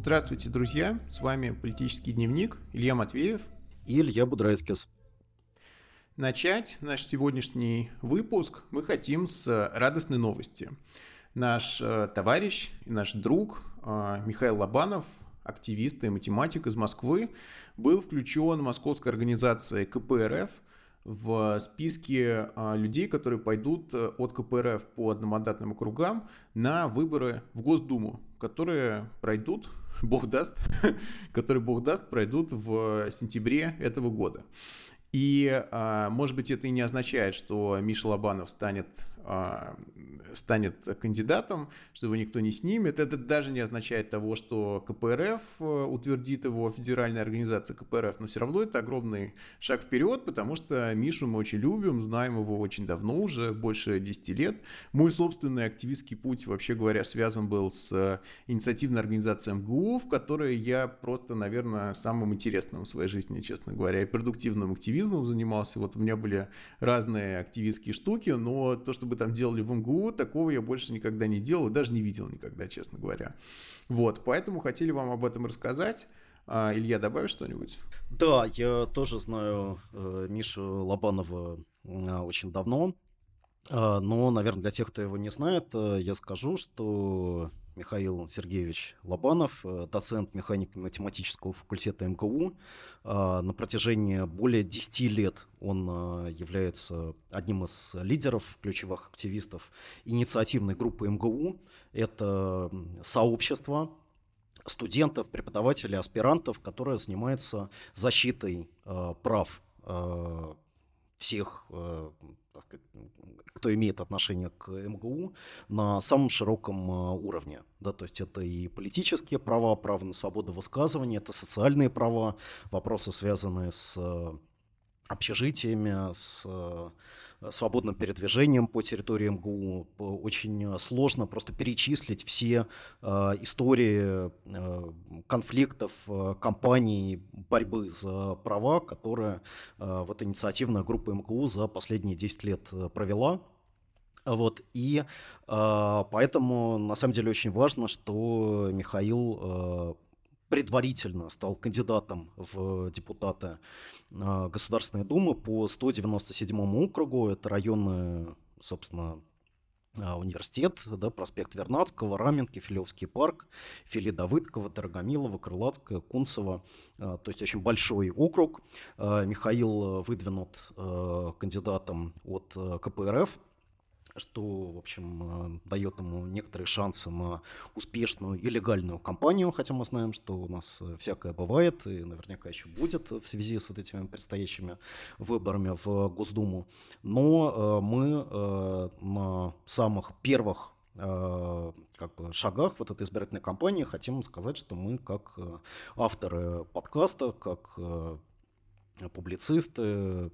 Здравствуйте, друзья! С вами «Политический дневник» Илья Матвеев и Илья Будрайтскис. Начать наш сегодняшний выпуск мы хотим с радостной новости. Наш э, товарищ и наш друг э, Михаил Лобанов, активист и математик из Москвы, был включен московской организацией КПРФ – в списке людей, которые пойдут э, от КПРФ по одномандатным округам на выборы в Госдуму, которые пройдут, бог даст, которые бог даст, пройдут в сентябре этого года. И, а, может быть, это и не означает, что Миша Лобанов станет станет кандидатом, что его никто не снимет. Это даже не означает того, что КПРФ э, утвердит его, федеральная организация КПРФ, но все равно это огромный шаг вперед, потому что Мишу мы очень любим, знаем его очень давно, уже больше 10 лет. Мой собственный активистский путь, вообще говоря, связан был с инициативной организацией МГУ, в которой я просто, наверное, самым интересным в своей жизни, честно говоря, и продуктивным активизмом занимался. Вот у меня были разные активистские штуки, но то, чтобы там делали в МГУ, такого я больше никогда не делал и даже не видел никогда, честно говоря. Вот, поэтому хотели вам об этом рассказать. А, Илья, добавишь что-нибудь? Да, я тоже знаю э, Мишу Лобанова э, очень давно. Э, но, наверное, для тех, кто его не знает, э, я скажу, что Михаил Сергеевич Лобанов, э, доцент механико-математического факультета МГУ. Э, на протяжении более 10 лет он э, является одним из лидеров, ключевых активистов инициативной группы МГУ. Это сообщество студентов, преподавателей, аспирантов, которое занимается защитой прав всех кто имеет отношение к МГУ, на самом широком а, уровне. Да, то есть это и политические права, право на свободу высказывания, это социальные права, вопросы, связанные с а, общежитиями, с а, свободным передвижением по территории МГУ. Очень сложно просто перечислить все истории конфликтов, кампаний борьбы за права, которые вот инициативная группа МГУ за последние 10 лет провела. Вот, и э, поэтому, на самом деле, очень важно, что Михаил э, предварительно стал кандидатом в депутаты э, Государственной Думы по 197 округу. Это районная, собственно, университет, да, проспект Вернадского, Раменки, Филевский парк, Фили Давыдкова, Дорогомилова, Крылатская, Кунцево. То есть очень большой округ. Михаил выдвинут кандидатом от КПРФ что, в общем, э, дает ему некоторые шансы на успешную и легальную кампанию, хотя мы знаем, что у нас э, всякое бывает и наверняка еще будет в связи с вот этими предстоящими выборами в Госдуму. Но э, мы на самых первых как бы шагах вот этой избирательной кампании хотим сказать, что мы как авторы подкаста, как публицисты, э,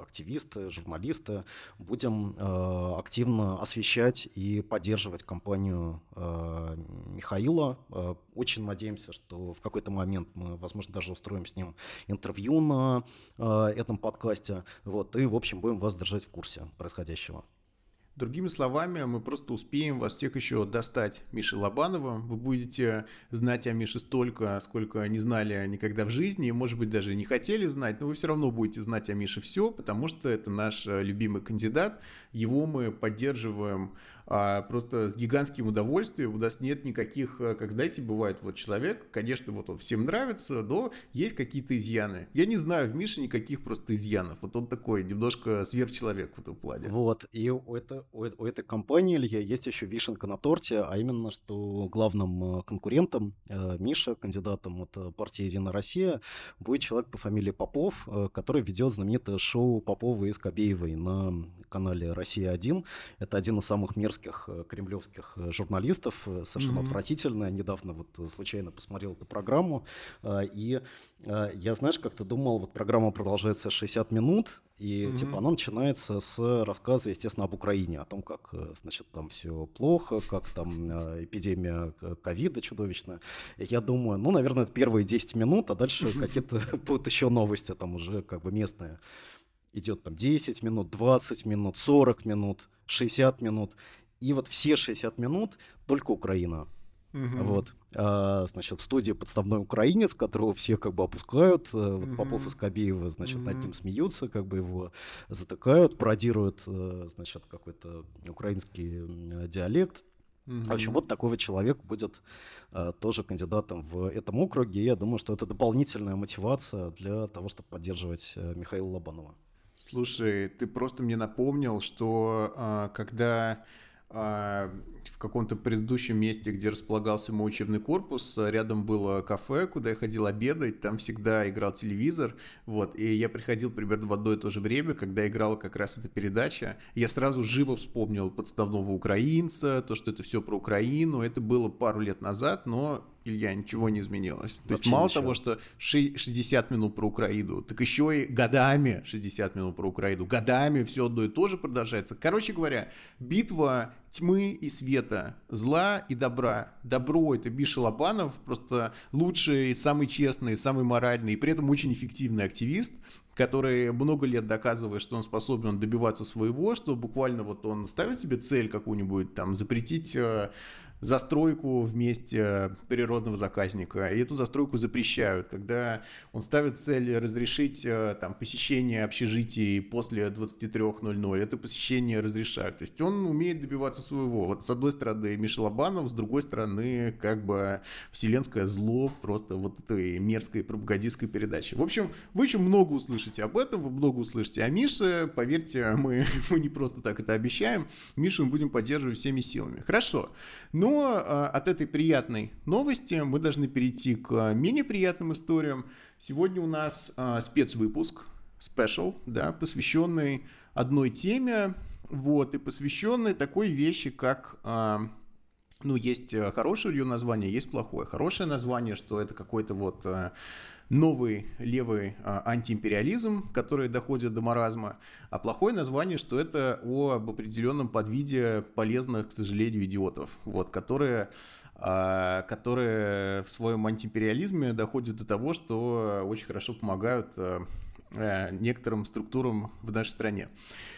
активисты, журналисты будем э, активно освещать и поддерживать кампанию э, Михаила. Э, очень надеемся, что в какой-то момент мы, возможно, даже устроим с ним интервью на э, этом подкасте. Вот, и, в общем, будем вас держать в курсе происходящего. Другими словами, мы просто успеем вас всех еще достать Миши Лобанова. Вы будете знать о Мише столько, сколько не знали никогда в жизни, и, может быть, даже не хотели знать, но вы все равно будете знать о Мише все, потому что это наш э, любимый кандидат. Его мы поддерживаем просто с гигантским удовольствием. У нас нет никаких, э, как знаете, бывает вот человек, конечно, вот он всем нравится, но есть какие-то изъяны. Я не знаю в Мише никаких просто изъянов. Вот он такой немножко сверхчеловек в этом плане. Вот, и у, это, у, у этой компании, Илья, есть еще вишенка на торте, а именно, что главным э, конкурентом э, Миша, кандидатом от партии «Единая Россия», будет человек по фамилии Попов, который ведет знаменитое шоу Попова и Скобеевой на канале «Россия-1». Это один из самых мерзких мерзких э, кремлевских э, журналистов, э, совершенно mm-hmm. отвратительно. Недавно вот случайно посмотрел эту программу, и я, знаешь, как-то думал, вот программа продолжается 60 минут, и mm-hmm. типа она начинается с рассказа, естественно, об Украине, о том, как, значит, там все плохо, как там эпидемия ковида чудовищная. Я думаю, ну, наверное, это первые 10 минут, а дальше какие-то будут еще новости там уже как бы местные. Идет там 10 минут, 20 минут, 40 минут, 60 минут. И вот все 60 минут только Украина. Угу. Вот. А, значит, в студии подставной украинец, которого все как бы опускают. Угу. Вот Попов и Скобеева, значит, угу. над ним смеются, как бы его затыкают, пародируют, э, значит, какой-то украинский диалект. Угу. В общем, вот такой вот человек будет а, тоже кандидатом в этом округе. И я думаю, что это дополнительная мотивация для того, чтобы поддерживать а, Михаила Лобанова. Слушай, ты просто мне напомнил, что а, когда в каком-то предыдущем месте, где располагался мой учебный корпус, рядом было кафе, куда я ходил обедать, там всегда играл телевизор, вот, и я приходил примерно в одно и то же время, когда играла как раз эта передача, я сразу живо вспомнил подставного украинца, то, что это все про Украину, это было пару лет назад, но Илья, ничего не изменилось. То есть мало ничего. того, что 60 минут про Украину, так еще и годами 60 минут про Украину, годами все одно и то же продолжается. Короче говоря, битва тьмы и света, зла и добра. Добро — это Биша Лобанов, просто лучший, самый честный, самый моральный и при этом очень эффективный активист, который много лет доказывает, что он способен добиваться своего, что буквально вот он ставит себе цель какую-нибудь, там, запретить э, застройку в месте природного заказника, и эту застройку запрещают, когда он ставит цель разрешить э, там, посещение общежитий после 23.00, это посещение разрешают. То есть он умеет добиваться своего. Вот с одной стороны Миша Лобанов, с другой стороны как бы вселенское зло просто вот этой мерзкой пропагандистской передачи. В общем, вы еще много услышите об этом, вы много услышите о Мише. Поверьте, мы, мы не просто так это обещаем. Мишу мы будем поддерживать всеми силами. Хорошо. Ну, но а, от этой приятной новости мы должны перейти к менее приятным историям. Сегодня у нас а, спецвыпуск, спешл, да, посвященный одной теме, вот, и посвященный такой вещи, как а, ну, есть хорошее ее название, есть плохое. Хорошее название, что это какой-то вот новый левый а, антиимпериализм, который доходит до маразма, а плохое название, что это об определенном подвиде полезных, к сожалению, идиотов, вот, которые а, которые в своем антиимпериализме доходят до того, что очень хорошо помогают а, некоторым структурам в нашей стране.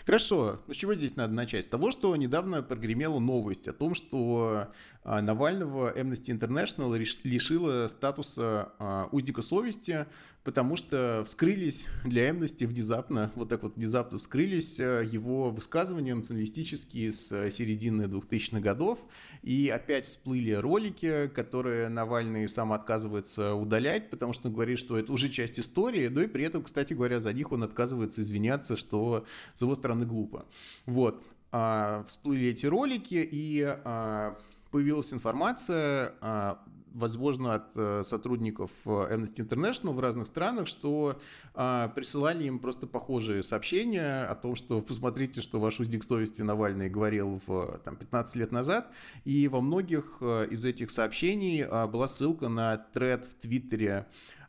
Хорошо, ну чего здесь надо начать? С того, что недавно прогремела новость о том, что э, Навального Amnesty International лишила статуса э, узника совести, потому что вскрылись для Amnesty внезапно, вот так вот внезапно вскрылись его высказывания националистические с середины 2000-х годов, и опять всплыли ролики, которые Навальный сам отказывается удалять, потому что он говорит, что это уже часть истории, но и при этом, кстати говоря, говоря, за них он отказывается извиняться, что с его стороны глупо. Вот. А, всплыли эти ролики, и а, появилась информация, а, возможно, от а, сотрудников Amnesty International в разных странах, что а, присылали им просто похожие сообщения о том, что посмотрите, что ваш узник совести Навальный говорил в, там, 15 лет назад, и во многих а, из этих сообщений а, была ссылка на тред в Твиттере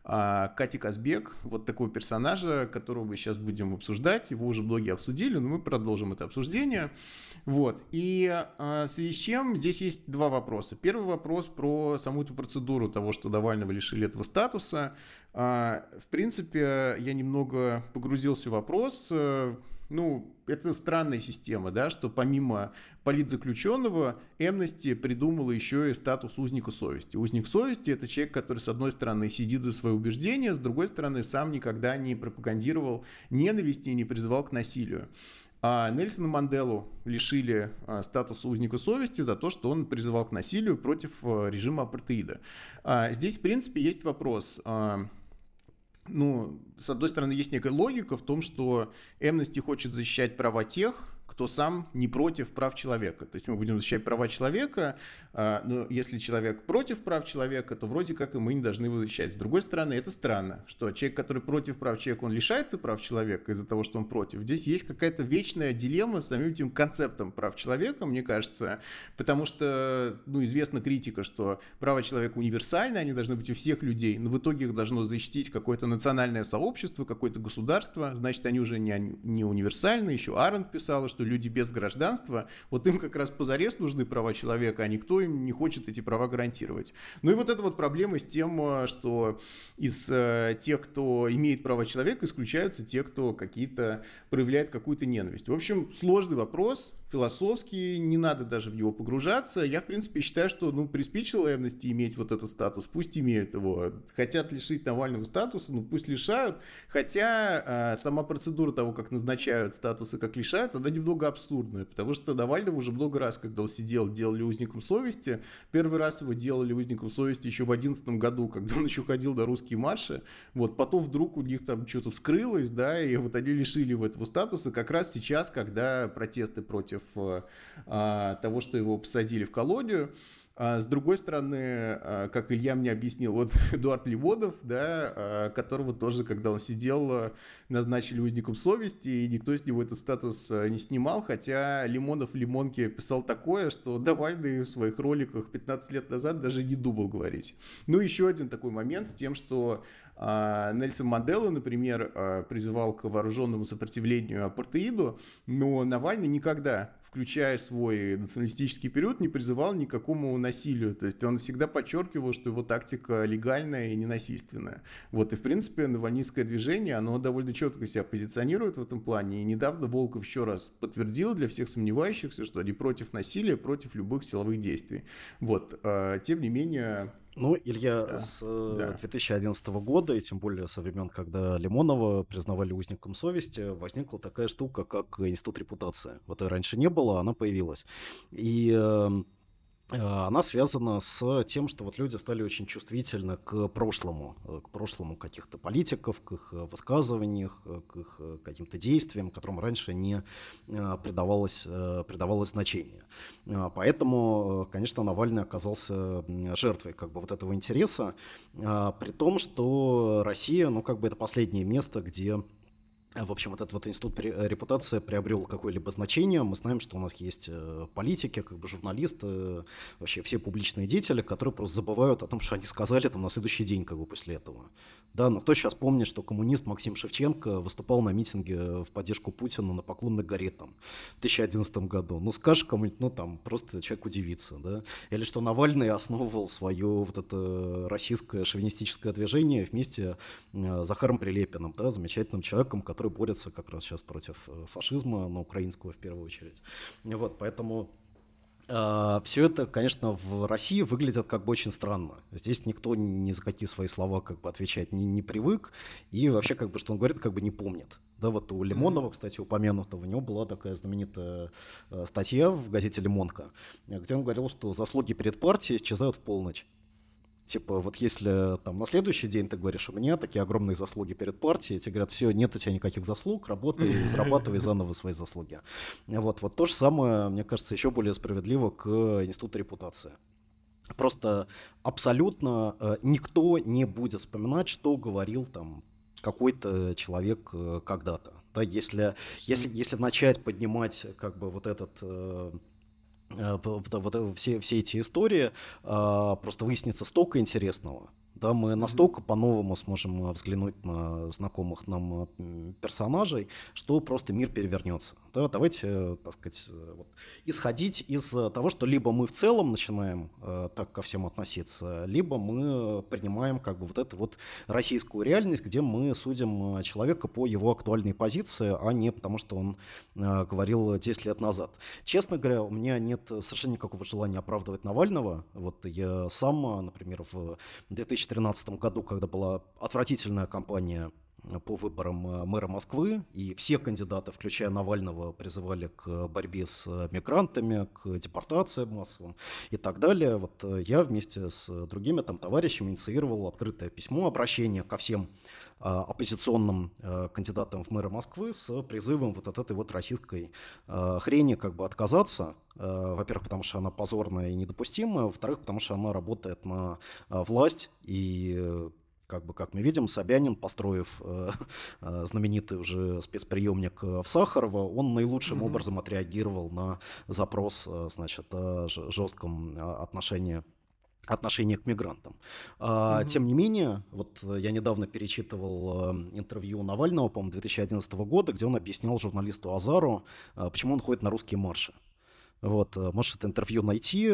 а, Кати Казбек, вот такого персонажа, которого мы сейчас будем обсуждать. Его уже многие обсудили, но мы продолжим это обсуждение. Вот. И а, в связи с чем здесь есть два вопроса. Первый вопрос про саму эту процедуру того, что Навального лишили этого статуса. А, в принципе, я немного погрузился в вопрос. Ну, это странная система, да, что помимо политзаключенного, Amnesty придумала еще и статус узника совести. Узник совести – это человек, который, с одной стороны, сидит за свои убеждения, с другой стороны, сам никогда не пропагандировал ненависти и не призывал к насилию. А Нельсона Манделу лишили а, статуса узника совести за то, что он призывал к насилию против а, режима апартеида. А, здесь, в принципе, есть вопрос ну, с одной стороны, есть некая логика в том, что Amnesty хочет защищать права тех, кто сам не против прав человека. То есть мы будем защищать права человека, а, но если человек против прав человека, то вроде как и мы не должны его защищать. С другой стороны, это странно, что человек, который против прав человека, он лишается прав человека из-за того, что он против. Здесь есть какая-то вечная дилемма с самим этим концептом прав человека, мне кажется, потому что, ну, известна критика, что права человека универсальны, они должны быть у всех людей, но в итоге их должно защитить какое-то национальное сообщество, какое-то государство, значит, они уже не, не универсальны. Еще Аарон писала, что люди без гражданства, вот им как раз позарез нужны права человека, а никто им не хочет эти права гарантировать. Ну и вот эта вот проблема с тем, э, что из э, тех, кто имеет права человека, исключаются те, кто какие-то проявляет какую-то ненависть. В общем, сложный вопрос, философский, не надо даже в него погружаться. Я, в принципе, считаю, что, ну, приспичило Amnesty иметь вот этот статус, пусть имеют его. Хотят лишить Навального статуса, ну, пусть лишают. Хотя э, сама процедура того, как назначают статусы, как лишают, она немного абсурдная, потому что Навального уже много раз, когда он сидел, делали узником совести. Первый раз его делали узником совести еще в 2011 году, когда он еще ходил на русские марши. Вот, потом вдруг у них там что-то вскрылось, да, и вот они лишили его этого статуса как раз сейчас, когда протесты против а, того, что его посадили в колонию. А с другой стороны, а, как Илья мне объяснил, вот Эдуард Леводов, да, а, которого тоже, когда он сидел, назначили узником совести, и никто с него этот статус не снимал, хотя Лимонов в Лимонке писал такое, что Навальный в своих роликах 15 лет назад даже не думал говорить. Ну, еще один такой момент с тем, что Нельсон Мандела, например, призывал к вооруженному сопротивлению апартеиду, но Навальный никогда включая свой националистический период, не призывал ни к какому насилию. То есть он всегда подчеркивал, что его тактика легальная и ненасильственная. Вот, и в принципе навальнистское движение, оно довольно четко себя позиционирует в этом плане. И недавно Волков еще раз подтвердил для всех сомневающихся, что они против насилия, против любых силовых действий. Вот, а, тем не менее, ну, Илья, да. с да. 2011 года, и тем более со времен, когда Лимонова признавали узником совести, возникла такая штука, как институт репутации. Вот ее раньше не было, она появилась. И эм, Э, она связана с тем, что вот люди стали очень чувствительны к прошлому, э, к прошлому каких-то политиков, к их э, высказываниях, к их каким-то действиям, которым раньше не придавалось, придавалось значение. Поэтому, конечно, Навальный оказался жертвой как бы вот этого интереса, при том, что Россия, ну, как бы это последнее место, где в общем, этот вот институт э, репутации приобрел какое-либо значение. Мы знаем, что у нас есть э, политики, как бы журналисты, вообще все публичные деятели, которые просто забывают о том, что они сказали там на следующий день как бы после этого. Да, но кто сейчас помнит, что коммунист Максим Шевченко выступал на митинге в поддержку Путина на Поклонной горе там в 2011 году. Ну, скажешь кому-нибудь, ну, там, просто человек удивится, да. Или что Навальный основывал свое вот это российское шовинистическое движение вместе с Захаром Прилепиным, да, замечательным человеком, который борются как раз сейчас против э, фашизма, на украинского в первую очередь. Вот, поэтому все это, конечно, в России выглядит как бы очень странно. Здесь никто ни за какие свои слова как бы отвечать не, не привык, и вообще как бы, что он говорит, как бы не помнит. Да, вот у Лимонова, кстати, упомянутого, у него была такая знаменитая э, статья в газете «Лимонка», где он говорил, что заслуги перед партией исчезают в полночь. Типа, вот если там на следующий день ты говоришь, у меня такие огромные заслуги перед партией, тебе говорят, все, нет у тебя никаких заслуг, работай, зарабатывай заново свои заслуги. Вот, вот то же самое, мне кажется, еще более справедливо к институту репутации. Просто абсолютно э, никто не будет вспоминать, что говорил там какой-то человек э, когда-то. Да, если, если, если начать поднимать как бы вот этот э, вот все, все эти истории, а, просто выяснится столько интересного, да, мы настолько по-новому сможем э, взглянуть на знакомых нам э, персонажей, что просто мир перевернется. Да, давайте, э, так сказать, вот, исходить из того, что либо мы в целом начинаем э, так ко всем относиться, либо мы принимаем как бы вот эту вот российскую реальность, где мы судим человека по его актуальной позиции, а не потому, что он э, говорил 10 лет назад. Честно говоря, у меня нет совершенно никакого желания оправдывать Навального. Вот я сам, например, в 2000 2013 году, когда была отвратительная кампания э, по выборам э, мэра Москвы, и все кандидаты, включая Навального, призывали к борьбе с э, мигрантами, к депортациям массовым и так далее. Вот я вместе с другими там товарищами инициировал открытое письмо, обращение ко всем оппозиционным кандидатам в мэра Москвы с призывом вот от этой вот российской хрени как бы отказаться, во-первых, потому что она позорная и недопустимая, во-вторых, потому что она работает на власть и как бы, как мы видим, Собянин, построив э, э, знаменитый уже спецприемник в Сахарова, он наилучшим mm-hmm. образом отреагировал на запрос, э, значит, о жестком отношении отношение к мигрантам. Угу. Тем не менее, вот я недавно перечитывал интервью Навального, по-моему, 2011 года, где он объяснял журналисту Азару, почему он ходит на русские марши. Вот, можешь это интервью найти,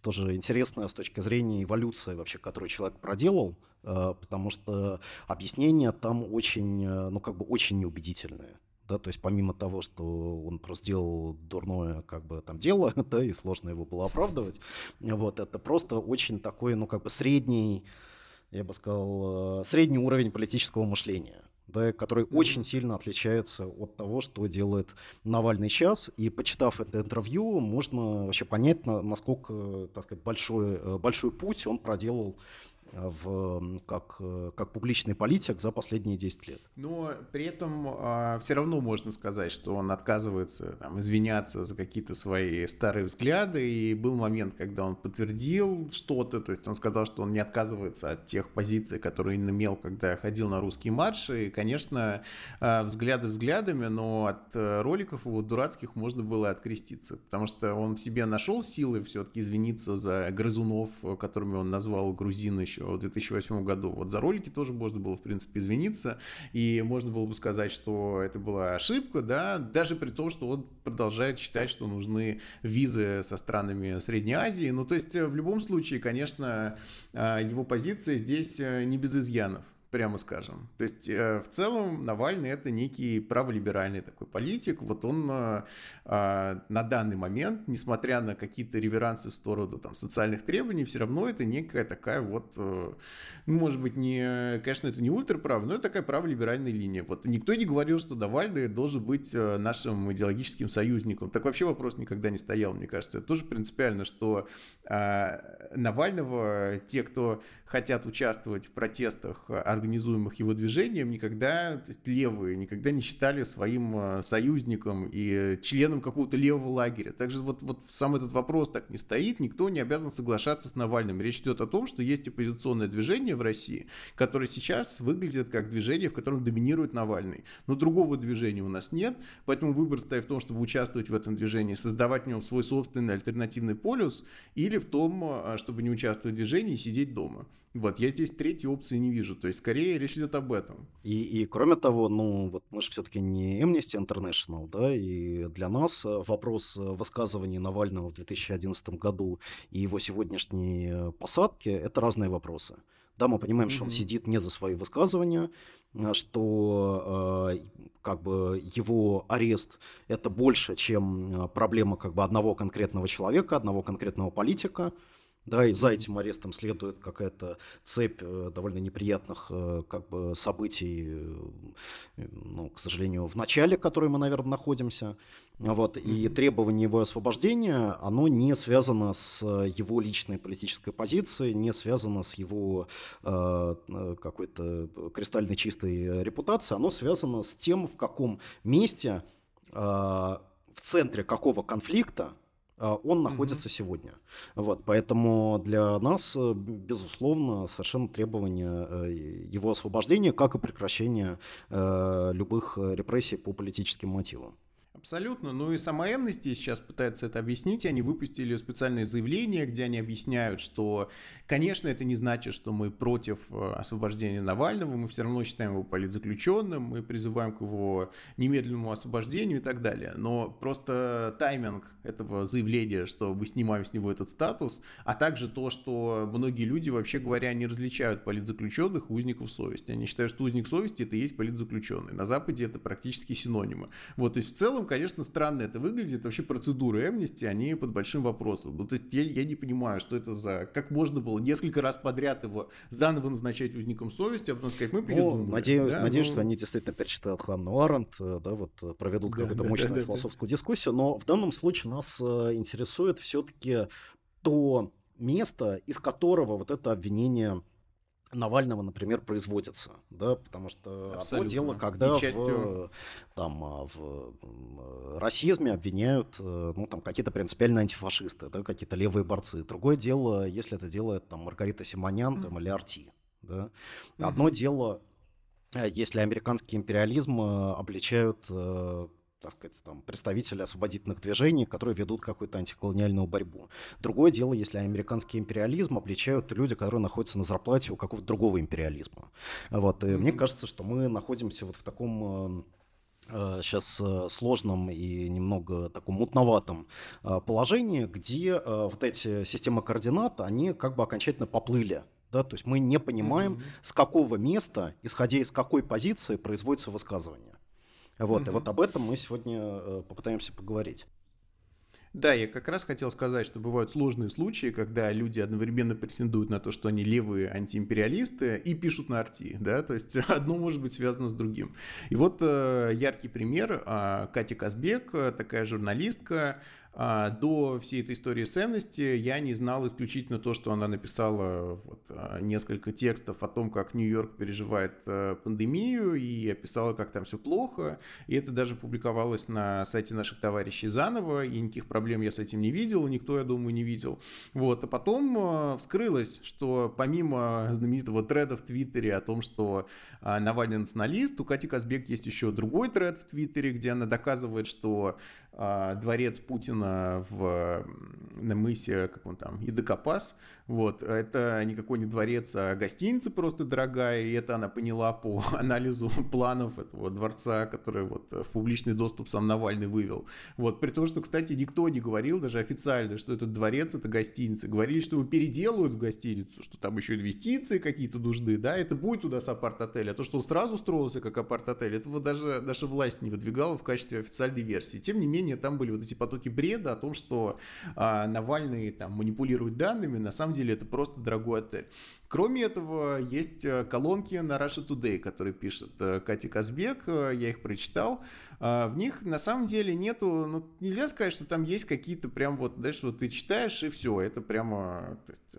тоже интересно с точки зрения эволюции вообще, которую человек проделал, потому что объяснения там очень, ну как бы очень неубедительные да, то есть помимо того, что он просто сделал дурное как бы там дело, да, и сложно его было оправдывать, вот, это просто очень такой, ну, как бы средний, я бы сказал, э, средний уровень политического мышления, да, который mm-hmm. очень сильно отличается от того, что делает Навальный сейчас. И почитав это интервью, можно вообще понять, насколько, так сказать, большой, э, большой путь он проделал в, как, как публичный политик за последние 10 лет. Но при этом а, все равно можно сказать, что он отказывается там, извиняться за какие-то свои старые взгляды. И был момент, когда он подтвердил что-то, то есть он сказал, что он не отказывается от тех позиций, которые он имел, когда ходил на русские марши. И, конечно, а, взгляды взглядами, но от э, роликов его дурацких можно было откреститься, потому что он в себе нашел силы все-таки извиниться за грызунов, которыми он назвал грузин еще в 2008 году. Вот за ролики тоже можно было, в принципе, извиниться, и можно было бы сказать, что это была ошибка, да, даже при том, что он продолжает считать, что нужны визы со странами Средней Азии. Ну, то есть, в любом случае, конечно, а, его позиция здесь э, не без изъянов прямо скажем. То есть э, в целом Навальный это некий праволиберальный такой политик. Вот он э, э, на данный момент, несмотря на какие-то реверансы в сторону там, социальных требований, все равно это некая такая вот, ну, может быть, не, конечно, это не ультраправ, но это такая праволиберальная линия. Вот никто не говорил, что Навальный должен быть нашим идеологическим союзником. Так вообще вопрос никогда не стоял, мне кажется. Это тоже принципиально, что Навального те, кто хотят участвовать в протестах, э, организуемых его движением, никогда, то есть левые, никогда не считали своим э, союзником и членом какого-то левого лагеря. Также вот, вот сам этот вопрос так не стоит, никто не обязан соглашаться с Навальным. Речь идет о том, что есть оппозиционное движение в России, которое сейчас выглядит как движение, в котором доминирует Навальный. Но другого движения у нас нет, поэтому выбор стоит в том, чтобы участвовать в этом движении, создавать в нем свой собственный альтернативный полюс, или в том, э, чтобы не участвовать в движении и сидеть дома. Вот, я здесь третьей опции не вижу. То есть, скорее речь идет об этом. И, и кроме того, ну, вот мы же все-таки не Amnesty International, да, и для нас э, вопрос э, высказывания Навального в 2011 году и его сегодняшней посадки – это разные вопросы. Да, мы понимаем, mm-hmm. что он сидит не за свои высказывания, э, что э, как бы его арест это больше, чем проблема как бы одного конкретного человека, одного конкретного политика. Да, и за этим арестом следует какая-то цепь э, довольно неприятных э, как бы, событий, э, ну, к сожалению, в начале, в которой мы, наверное, находимся. Вот, и требование его освобождения, оно не связано с его личной политической позицией, не связано с его э, какой-то кристально чистой репутацией, оно связано с тем, в каком месте, э, в центре какого конфликта он находится mm-hmm. сегодня. Вот, поэтому для нас, э, безусловно, совершенно требование э, его освобождения, как и прекращение э, любых репрессий по политическим мотивам. Абсолютно. Ну и сама Amnesty сейчас пытается это объяснить. Они выпустили специальное заявление, где они объясняют, что, конечно, это не значит, что мы против э, освобождения Навального, мы все равно считаем его политзаключенным, мы призываем к его немедленному освобождению и так далее. Но просто тайминг этого заявления, что мы снимаем с него этот статус, а также то, что многие люди, вообще говоря, не различают политзаключенных и узников совести. Они считают, что узник совести это и есть политзаключенный. На Западе это практически синонимы. Вот, то есть в целом, конечно, странно это выглядит. Вообще процедуры Amnesty, они под большим вопросом. Ну, то есть я, я не понимаю, что это за... Как можно было несколько раз подряд его заново назначать узником совести, а потом сказать, мы передумали. Ну, надеюсь, да, надеюсь ну... что они действительно перечитают Ханну Аренд, э, да, вот э, проведут да, какую-то да, мощную да, философскую да. дискуссию, но в данном случае нас э, интересует все-таки то место, из которого вот это обвинение Навального, например, производится, да, потому что Абсолютно. одно дело, когда частью... в, там, а, в расизме обвиняют, э, ну, там, какие-то принципиально антифашисты, да, какие-то левые борцы. Другое дело, если это делает, там, Маргарита Симонян, mm-hmm. там, или Арти, да. Одно mm-hmm. дело, э, если американский империализм э, обличают так сказать, там, представители освободительных движений, которые ведут какую-то антиколониальную борьбу. Другое дело, если американский империализм обличают люди, которые находятся на зарплате у какого-то другого империализма. Вот, и mm-hmm. мне кажется, что мы находимся вот в таком сейчас э, э, сложном и немного таком мутноватом э, положении, где вот эти системы координат, они как бы окончательно поплыли да, то есть мы не понимаем, mm-hmm. с какого места, исходя из какой позиции производится высказывание. Вот, mm-hmm. и вот об этом мы сегодня э, попытаемся поговорить. Да, я как раз хотел сказать, что бывают сложные случаи, когда люди одновременно претендуют на то, что они левые антиимпериалисты и пишут на арти, да, то есть одно может быть связано с другим. И вот э, яркий пример, э, Катя Казбек, э, такая журналистка, до всей этой истории Amnesty я не знал исключительно то, что она написала вот, а, несколько текстов о том, как Нью-Йорк переживает а, пандемию, и описала, как там все плохо. И это даже публиковалось на сайте наших товарищей заново, и никаких проблем я с этим не видел, никто, я думаю, не видел. Вот. А потом вскрылось, что помимо знаменитого треда в Твиттере о том, что Навальный националист, у Кати Казбек есть еще другой тред в Твиттере, где она доказывает, что дворец Путина в, на мысе, как он там, Идакопас, вот, это никакой не дворец, а гостиница просто дорогая, и это она поняла по анализу планов этого дворца, который вот в публичный доступ сам Навальный вывел. Вот, при том, что, кстати, никто не говорил, даже официально, что этот дворец это гостиница. Говорили, что его переделают в гостиницу, что там еще инвестиции какие-то нужны, да, это будет у нас апарт-отель. А то, что он сразу строился как апарт-отель, этого даже наша власть не выдвигала в качестве официальной версии. Тем не менее, там были вот эти потоки бреда о том, что а, Навальный там манипулирует данными, на самом деле это просто дорогой отель. Кроме этого, есть э, колонки на Russia Today, которые пишет э, Катя Казбек, э, я их прочитал. В них на самом деле нету, ну, нельзя сказать, что там есть какие-то прям вот, знаешь, вот ты читаешь и все, это прямо, то есть,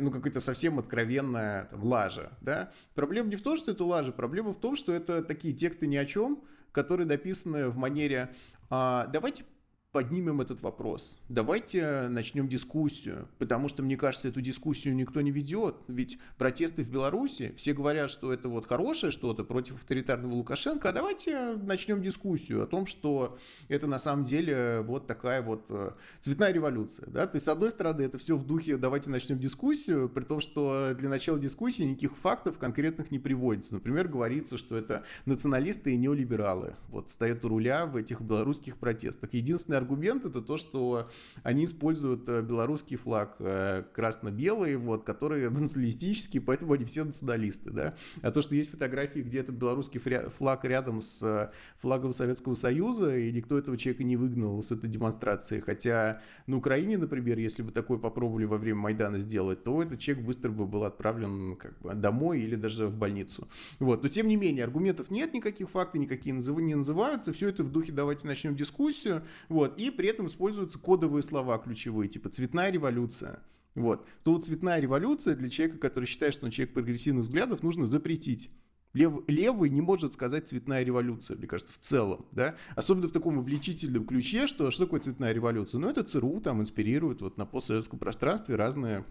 ну, какая-то совсем откровенная там, лажа, да. Проблема не в том, что это лажа, проблема в том, что это такие тексты ни о чем, которые написаны в манере а, давайте поднимем этот вопрос. Давайте начнем дискуссию, потому что, мне кажется, эту дискуссию никто не ведет. Ведь протесты в Беларуси, все говорят, что это вот хорошее что-то против авторитарного Лукашенко, а давайте начнем дискуссию о том, что это на самом деле вот такая вот э, цветная революция. Да? То есть, с одной стороны, это все в духе «давайте начнем дискуссию», при том, что для начала дискуссии никаких фактов конкретных не приводится. Например, говорится, что это националисты и неолибералы вот стоят у руля в этих белорусских протестах. Единственное аргумент это то, что они используют э, белорусский флаг э, красно-белый, вот, который националистический, поэтому они все националисты, да. А то, что есть фотографии, где это белорусский флаг рядом с э, флагом Советского Союза, и никто этого человека не выгнал с этой демонстрации, хотя на Украине, например, если бы такое попробовали во время Майдана сделать, то этот человек быстро бы был отправлен как бы домой или даже в больницу. Вот. Но тем не менее, аргументов нет никаких, факты никакие не называются, все это в духе «давайте начнем дискуссию», вот, вот. И при этом используются кодовые слова ключевые, типа «цветная революция». Вот. То вот цветная революция для человека, который считает, что он человек прогрессивных взглядов, нужно запретить. Лев, левый не может сказать цветная революция, мне кажется, в целом, да, особенно в таком обличительном ключе, что что такое цветная революция? Ну, это ЦРУ там инспирирует вот на постсоветском пространстве разные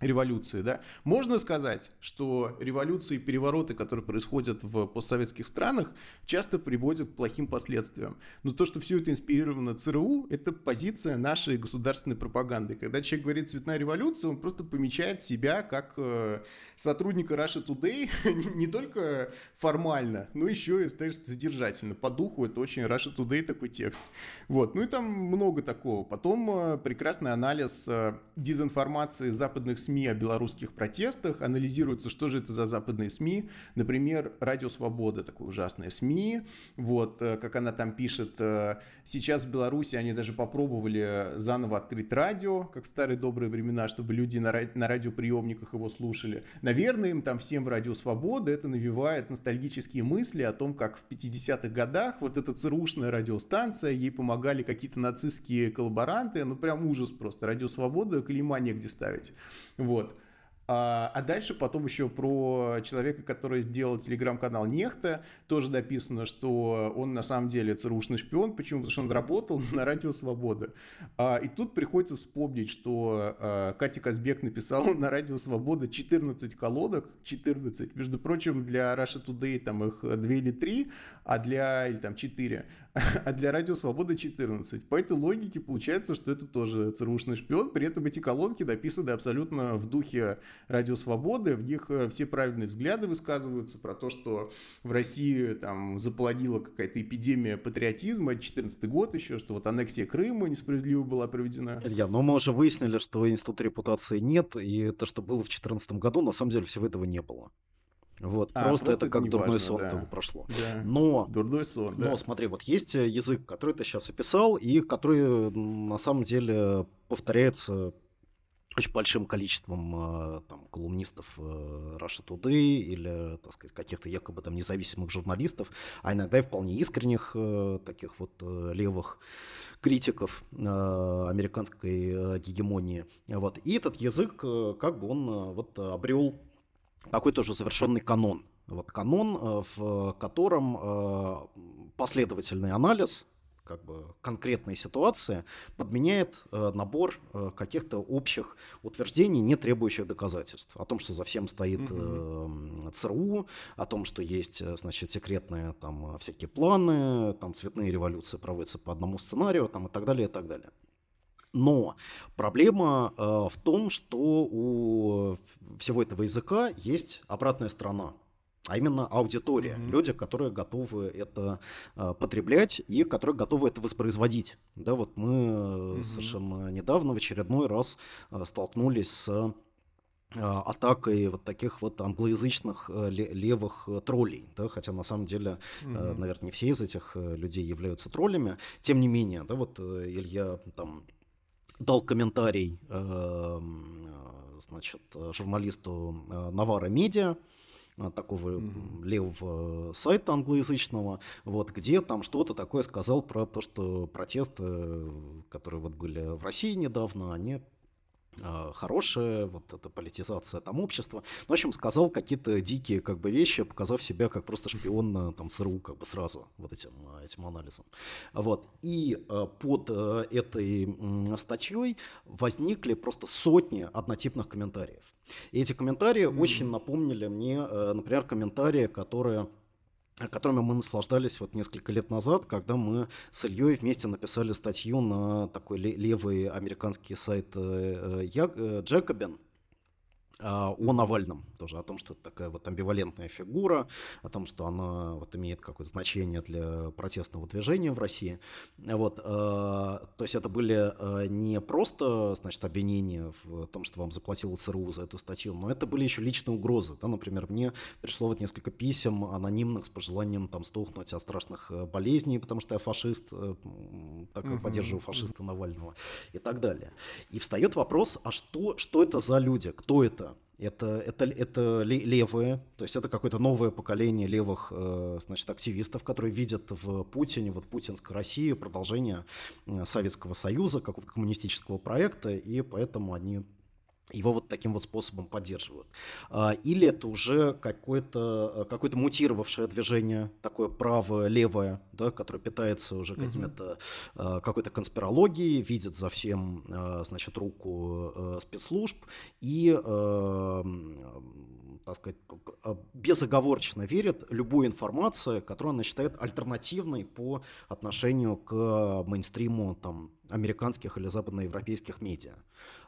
революции, да, можно сказать, что революции и перевороты, которые происходят в постсоветских странах, часто приводят к плохим последствиям. Но то, что все это инспирировано ЦРУ, это позиция нашей государственной пропаганды. Когда человек говорит «цветная революция», он просто помечает себя как э, сотрудника Russia Today не только формально, но еще и, знаешь, задержательно. По духу это очень Russia Today такой текст. Вот. Ну и там много такого. Потом э, прекрасный анализ э, дезинформации западных СМИ о белорусских протестах, анализируется, что же это за западные СМИ. Например, Радио Свобода, такое ужасное СМИ. Вот, э, как она там пишет, э, сейчас в Беларуси они даже попробовали заново открыть радио, как в старые добрые времена, чтобы люди на, радиоприемниках его слушали. Наверное, им там всем в Радио Свобода это навевает ностальгические мысли о том, как в 50-х годах вот эта ЦРУшная радиостанция, ей помогали какие-то нацистские коллаборанты, ну прям ужас просто. Радио Свобода, клейма негде ставить. Вот. А, а дальше потом еще про человека, который сделал телеграм-канал Нехта, тоже написано, что он на самом деле ЦРУшный шпион. Почему? Потому что он работал на радио Свобода. А, и тут приходится вспомнить, что а, Катя Казбек написала на радио Свобода 14 колодок, 14. Между прочим, для Russia Today там их 2 или 3, а для, или там 4, а для Радио Свобода 14. По этой логике получается, что это тоже ЦРУшный шпион, при этом эти колонки написаны абсолютно в духе Радио Свободы, в них э, все правильные взгляды высказываются про то, что в России там заплодила какая-то эпидемия патриотизма, 14 год еще, что вот аннексия Крыма несправедливо была проведена. Илья, но мы уже выяснили, что института репутации нет, и то, что было в 2014 году, на самом деле всего этого не было. Вот, а, просто, просто это как дурной важно, сон да. прошло. Да. Но, дурной сон, да. Но смотри, вот есть э, язык, который ты сейчас описал, и который на самом деле повторяется очень большим количеством э, там, колумнистов э, Russia Today или, так сказать, каких-то якобы там независимых журналистов, а иногда и вполне искренних таких вот левых критиков американской гегемонии. Вот. И этот язык, как бы он вот обрел какой-то уже завершенный канон. Вот канон, э, в котором э, последовательный анализ как бы конкретной ситуации подменяет э, набор каких-то общих утверждений, не требующих доказательств. О том, что за всем стоит угу. ЦРУ, о том, что есть, значит, секретные там всякие планы, там цветные революции проводятся по одному сценарию, там и так далее, и так далее. Но проблема э, в том, что у всего этого языка есть обратная сторона а именно аудитория, mm-hmm. люди, которые готовы это э, потреблять и которые готовы это воспроизводить. Да, вот мы mm-hmm. совершенно недавно в очередной раз э, столкнулись с э, атакой вот таких вот англоязычных э, левых троллей, да, хотя на самом деле, mm-hmm. наверное, не все из этих людей являются троллями, тем не менее, да, вот Илья там дал комментарий эм, э, значит, журналисту э, Навара Медиа, э, такого mm-hmm. левого сайта англоязычного, вот, где там что-то такое сказал про то, что протесты, которые вот были в России недавно, они а, хорошая, вот эта политизация там общества. Ну, в общем, сказал какие-то дикие как бы вещи, показав себя как просто шпион там ЦРУ как бы сразу вот этим, а, этим анализом. Вот. И э, под э, этой э, статьей возникли просто сотни однотипных комментариев. И эти комментарии mm-hmm. очень напомнили мне, э, например, комментарии, которые которыми мы наслаждались вот несколько лет назад, когда мы с Ильей вместе написали статью на такой левый американский сайт Джекобин, э, а, о Навальном тоже, о том, что это такая вот амбивалентная фигура, о том, что она вот имеет какое-то значение для протестного движения в России. Вот, э, то есть это были э, не просто, значит, обвинения в том, что вам заплатила ЦРУ за эту статью, но это были еще личные угрозы. Да? Например, мне пришло вот несколько писем анонимных с пожеланием там стухнуть от страшных э, болезней, потому что я фашист, так угу. поддерживаю фашиста Навального и так далее. И встает вопрос, а что, что это за люди, кто это? Это, это, это левые, то есть это какое-то новое поколение левых э, значит, активистов, которые видят в Путине, вот путинской России, продолжение э, Советского Союза, какого-то коммунистического проекта, и поэтому они его вот таким вот способом поддерживают. А, или это уже какое-то какое мутировавшее движение, такое правое, левое, да, которое питается уже угу. какими-то э, какой-то конспирологией, видит за всем, э, значит, руку спецслужб и так сказать, безоговорочно верит любой информации, которую она считает альтернативной по отношению к мейнстриму там, американских или западноевропейских медиа.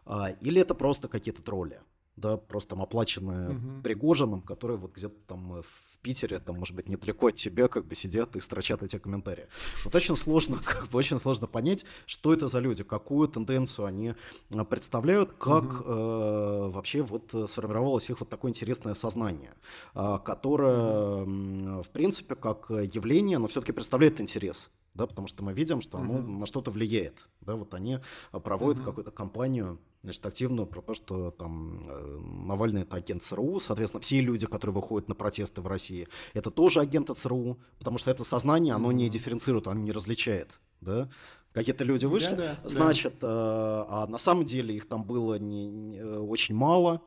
А, или это просто какие-то тролли, да, просто там оплаченные угу. Пригожиным, которые вот где-то там в Питере, там, может быть, недалеко от тебя, как бы сидят и строчат эти комментарии. Вот очень сложно, как бы очень сложно понять, что это за люди, какую тенденцию они а, представляют, как угу. э, вообще вот сформировалось их вот такое интересное сознание, э, которое, угу. в принципе, как явление, но все-таки представляет интерес да, потому что мы видим, что оно uh-huh. на что-то влияет, да, вот они проводят uh-huh. какую-то кампанию значит, активную про то, что там э, Навальный это агент ЦРУ, соответственно, все люди, которые выходят на протесты в России, это тоже агенты ЦРУ, потому что это сознание, оно не дифференцирует, оно не различает, да, какие-то люди вышли, да, да, значит, да. Э, а на самом деле их там было не, не, очень мало,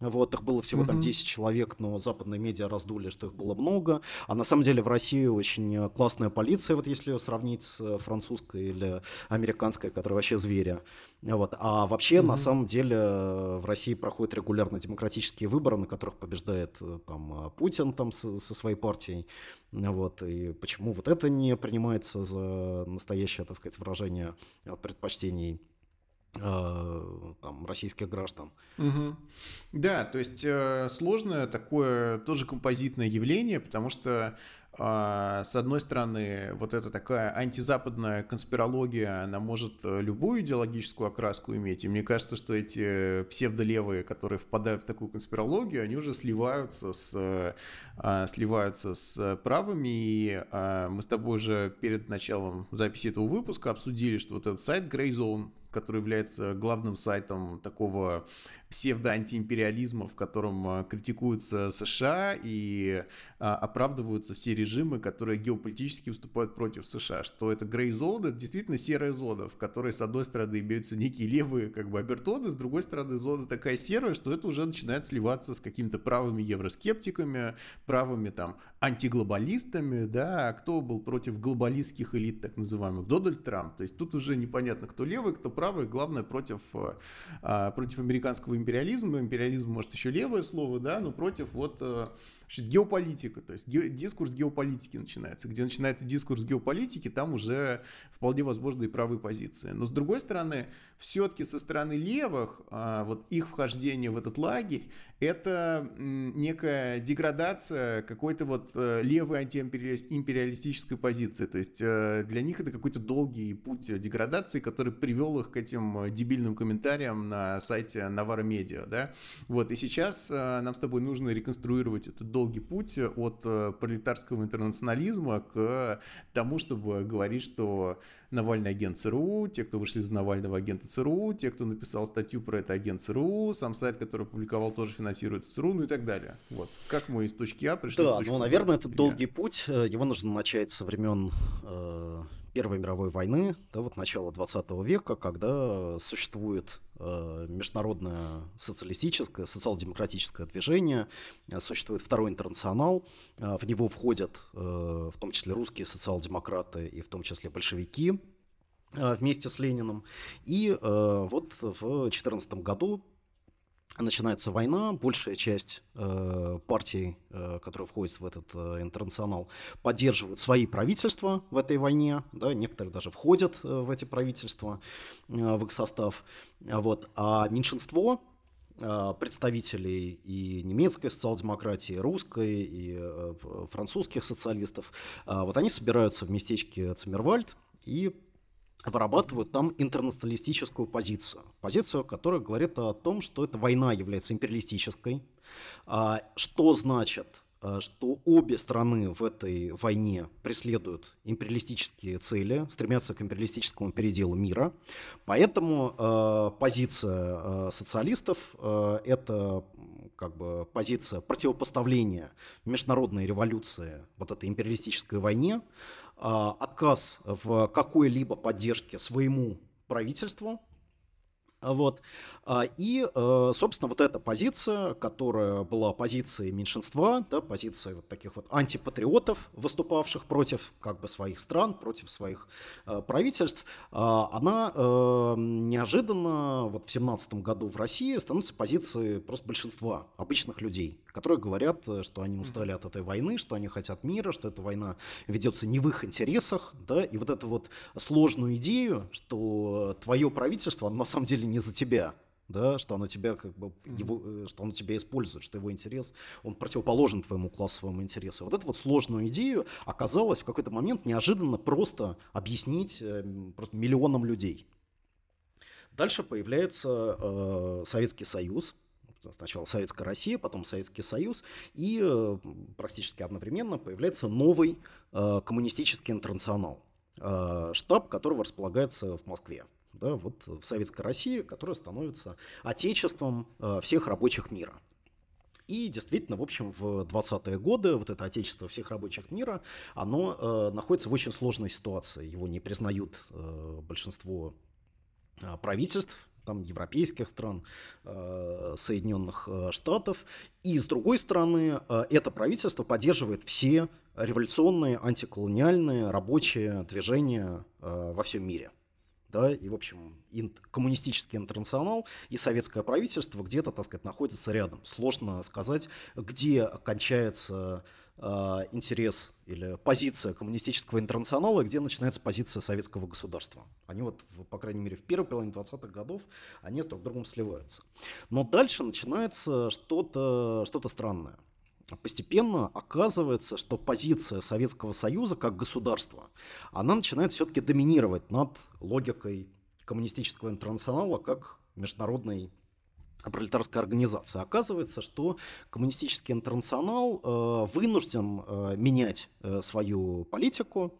Вот, их было всего mm-hmm. там 10 человек, но западные медиа раздули, что их было много. А на самом деле в России очень классная полиция, вот если ее сравнить с французской или американской, которая вообще зверя. Вот. А вообще, mm-hmm. на самом деле, в России проходят регулярно демократические выборы, на которых побеждает э, там, Путин там, со, со своей партией. Вот. И почему вот это не принимается за настоящее, так сказать, выражение предпочтений Э, там, российских граждан. Угу. Да, то есть э, сложное такое тоже композитное явление, потому что а, с одной стороны, вот эта такая антизападная конспирология, она может э, любую идеологическую окраску иметь. И мне кажется, что эти псевдолевые, которые впадают в такую конспирологию, они уже сливаются с, а, сливаются с правыми. И а, мы с тобой уже перед началом записи этого выпуска обсудили, что вот этот сайт Grey Zone, который является главным сайтом такого псевдоантиимпериализма, в котором а, критикуются США и а, оправдываются все режимы, которые геополитически выступают против США, что это грей зона, действительно серая зона, в которой с одной стороны имеются некие левые как бы обертоны, с другой стороны зона такая серая, что это уже начинает сливаться с какими-то правыми евроскептиками, правыми там антиглобалистами, да, а кто был против глобалистских элит, так называемых, Дональд Трамп, то есть тут уже непонятно, кто левый, кто правый, главное против, против американского империализма, империализм может еще левое слово, да, но против вот э, значит, геополитика, то есть ге, дискурс геополитики начинается. Где начинается дискурс геополитики, там уже вполне возможны и правые позиции. Но с другой стороны, все-таки со стороны левых, а, вот их вхождение в этот лагерь, это некая деградация какой-то вот э, левой антиимпериалистической позиции. То есть э, для них это какой-то долгий путь деградации, который привел их к этим дебильным комментариям на сайте Навара Медиа. Да? Вот, и сейчас э, нам с тобой нужно реконструировать этот долгий путь от пролетарского интернационализма к тому, чтобы говорить, что Навальный агент ЦРУ, те, кто вышли из Навального агента ЦРУ, те, кто написал статью про это агент ЦРУ, сам сайт, который опубликовал, тоже финансируется ЦРУ, ну и так далее. Вот. Как мы из точки А пришли да, в точку ну, наверное, это долгий путь. Э, его нужно начать со времен э, Первой мировой войны, да, вот начала 20 века, когда существует э, международное социалистическое, социал-демократическое движение, э, существует второй интернационал, э, в него входят э, в том числе русские социал-демократы и в том числе большевики э, вместе с Лениным. И э, вот в 2014 году начинается война, большая часть э, партий, э, которые входят в этот э, интернационал, поддерживают свои правительства в этой войне, да, некоторые даже входят э, в эти правительства, э, в их состав, вот, а меньшинство э, представителей и немецкой социал-демократии, и русской, и э, французских социалистов, э, вот они собираются в местечке Циммервальд и вырабатывают там интернационалистическую позицию. Позицию, которая говорит о том, что эта война является империалистической. А, что значит, а, что обе страны в этой войне преследуют империалистические цели, стремятся к империалистическому переделу мира. Поэтому а, позиция социалистов – это как бы позиция противопоставления международной революции вот этой империалистической войне, отказ в какой-либо поддержке своему правительству, вот. А, и, э, собственно, вот эта позиция, которая была позицией меньшинства, да, позицией вот таких вот антипатриотов, выступавших против как бы своих стран, против своих э, правительств, а, она э, неожиданно вот в семнадцатом году в России становится позицией просто большинства обычных людей, которые говорят, что они устали от этой войны, что они хотят мира, что эта война ведется не в их интересах, да, и вот эту вот сложную идею, что твое правительство, на самом деле не за тебя, да, что оно тебя как бы его, э, что оно тебя использует, что его интерес, он противоположен твоему классовому интересу. Вот эту вот сложную идею оказалось в какой-то момент неожиданно просто объяснить э, просто миллионам людей. Дальше появляется э, Советский Союз, сначала Советская Россия, потом Советский Союз, и э, практически одновременно появляется новый э, коммунистический интернационал, э, штаб которого располагается в Москве да, вот в Советской России, которая становится отечеством э, всех рабочих мира. И действительно, в общем, в 20-е годы вот это отечество всех рабочих мира, оно э, находится в очень сложной ситуации. Его не признают э, большинство э, правительств там, европейских стран, э, Соединенных э, Штатов. И с другой стороны, это правительство поддерживает все революционные, антиколониальные, рабочие движения во всем мире. Да, и, в общем, ин- коммунистический интернационал и советское правительство где-то, так сказать, находятся рядом. Сложно сказать, где кончается э, интерес или позиция коммунистического интернационала, где начинается позиция советского государства. Они вот, в, по крайней мере, в первой половине 20-х годов, они с друг другом сливаются. Но дальше начинается что-то что странное. Постепенно оказывается, что позиция Советского Союза как государства, она начинает все-таки доминировать над логикой коммунистического интернационала как международной пролетарская организация. Оказывается, что коммунистический интернационал э, вынужден э, менять э, свою политику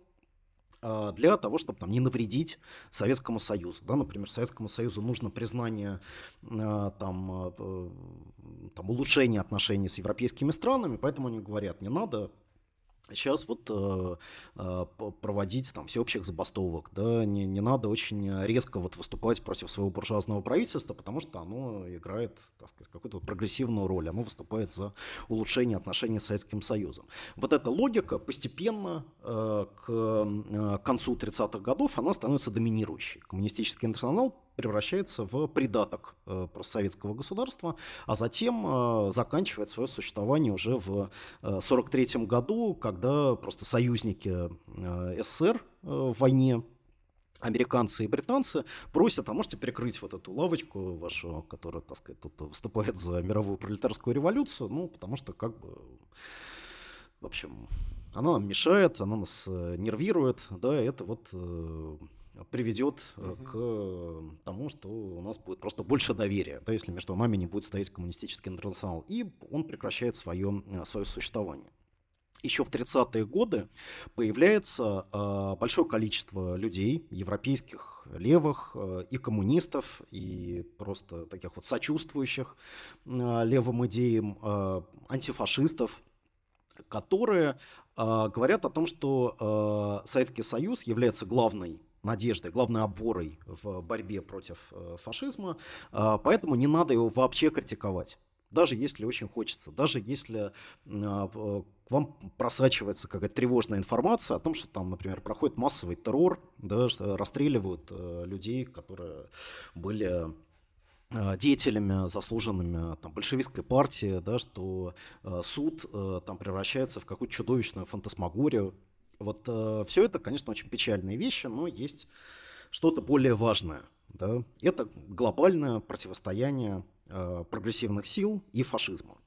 для того, чтобы там, не навредить Советскому Союзу. Да, например, Советскому Союзу нужно признание э, там, э, там, улучшения отношений с европейскими странами, поэтому они говорят, не надо Сейчас вот э, э, проводить там всеобщих забастовок, да, не, не надо очень резко вот выступать против своего буржуазного правительства, потому что оно играет, так сказать, какую-то прогрессивную роль, оно выступает за улучшение отношений с Советским Союзом. Вот эта логика постепенно э, к э, концу 30-х годов, она становится доминирующей. Коммунистический интернационал превращается в придаток э, советского государства, а затем э, заканчивает свое существование уже в 1943 э, году, когда просто союзники СССР в войне американцы и британцы просят, а можете прикрыть вот эту лавочку вашу, которая, так сказать, тут выступает за мировую пролетарскую революцию, ну, потому что как бы, в общем, она нам мешает, она нас нервирует, да, это вот приведет угу. к тому, что у нас будет просто больше доверия, да, если между нами не будет стоять коммунистический интернационал. И он прекращает свое, э, свое существование. Еще в 30-е годы появляется э, большое количество людей, европейских, левых, э, и коммунистов, и просто таких вот сочувствующих э, левым идеям, э, антифашистов, которые э, говорят о том, что э, Советский Союз является главной надеждой, главной опорой в борьбе против э, фашизма, а, поэтому не надо его вообще критиковать. Даже если очень хочется, даже если а, к вам просачивается какая-то тревожная информация о том, что там, например, проходит массовый террор, да, расстреливают э, людей, которые были э, деятелями, заслуженными там, большевистской партии, да, что суд там превращается в какую-то чудовищную фантасмагорию, вот э, все это, конечно, очень печальные вещи, но есть что-то более важное. Да? Это глобальное противостояние э, прогрессивных сил и фашизма.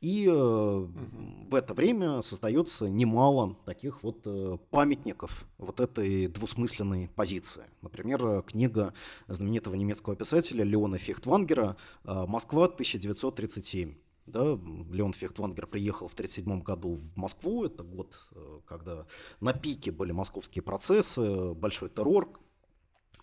И э, угу. в это время создается немало таких вот э, памятников вот этой двусмысленной позиции. Например, книга знаменитого немецкого писателя Леона Фехтвангера «Москва 1937». Да, Леон Фехтвангер приехал в 1937 году в Москву. Это год, э, когда на пике были московские процессы, большой террор,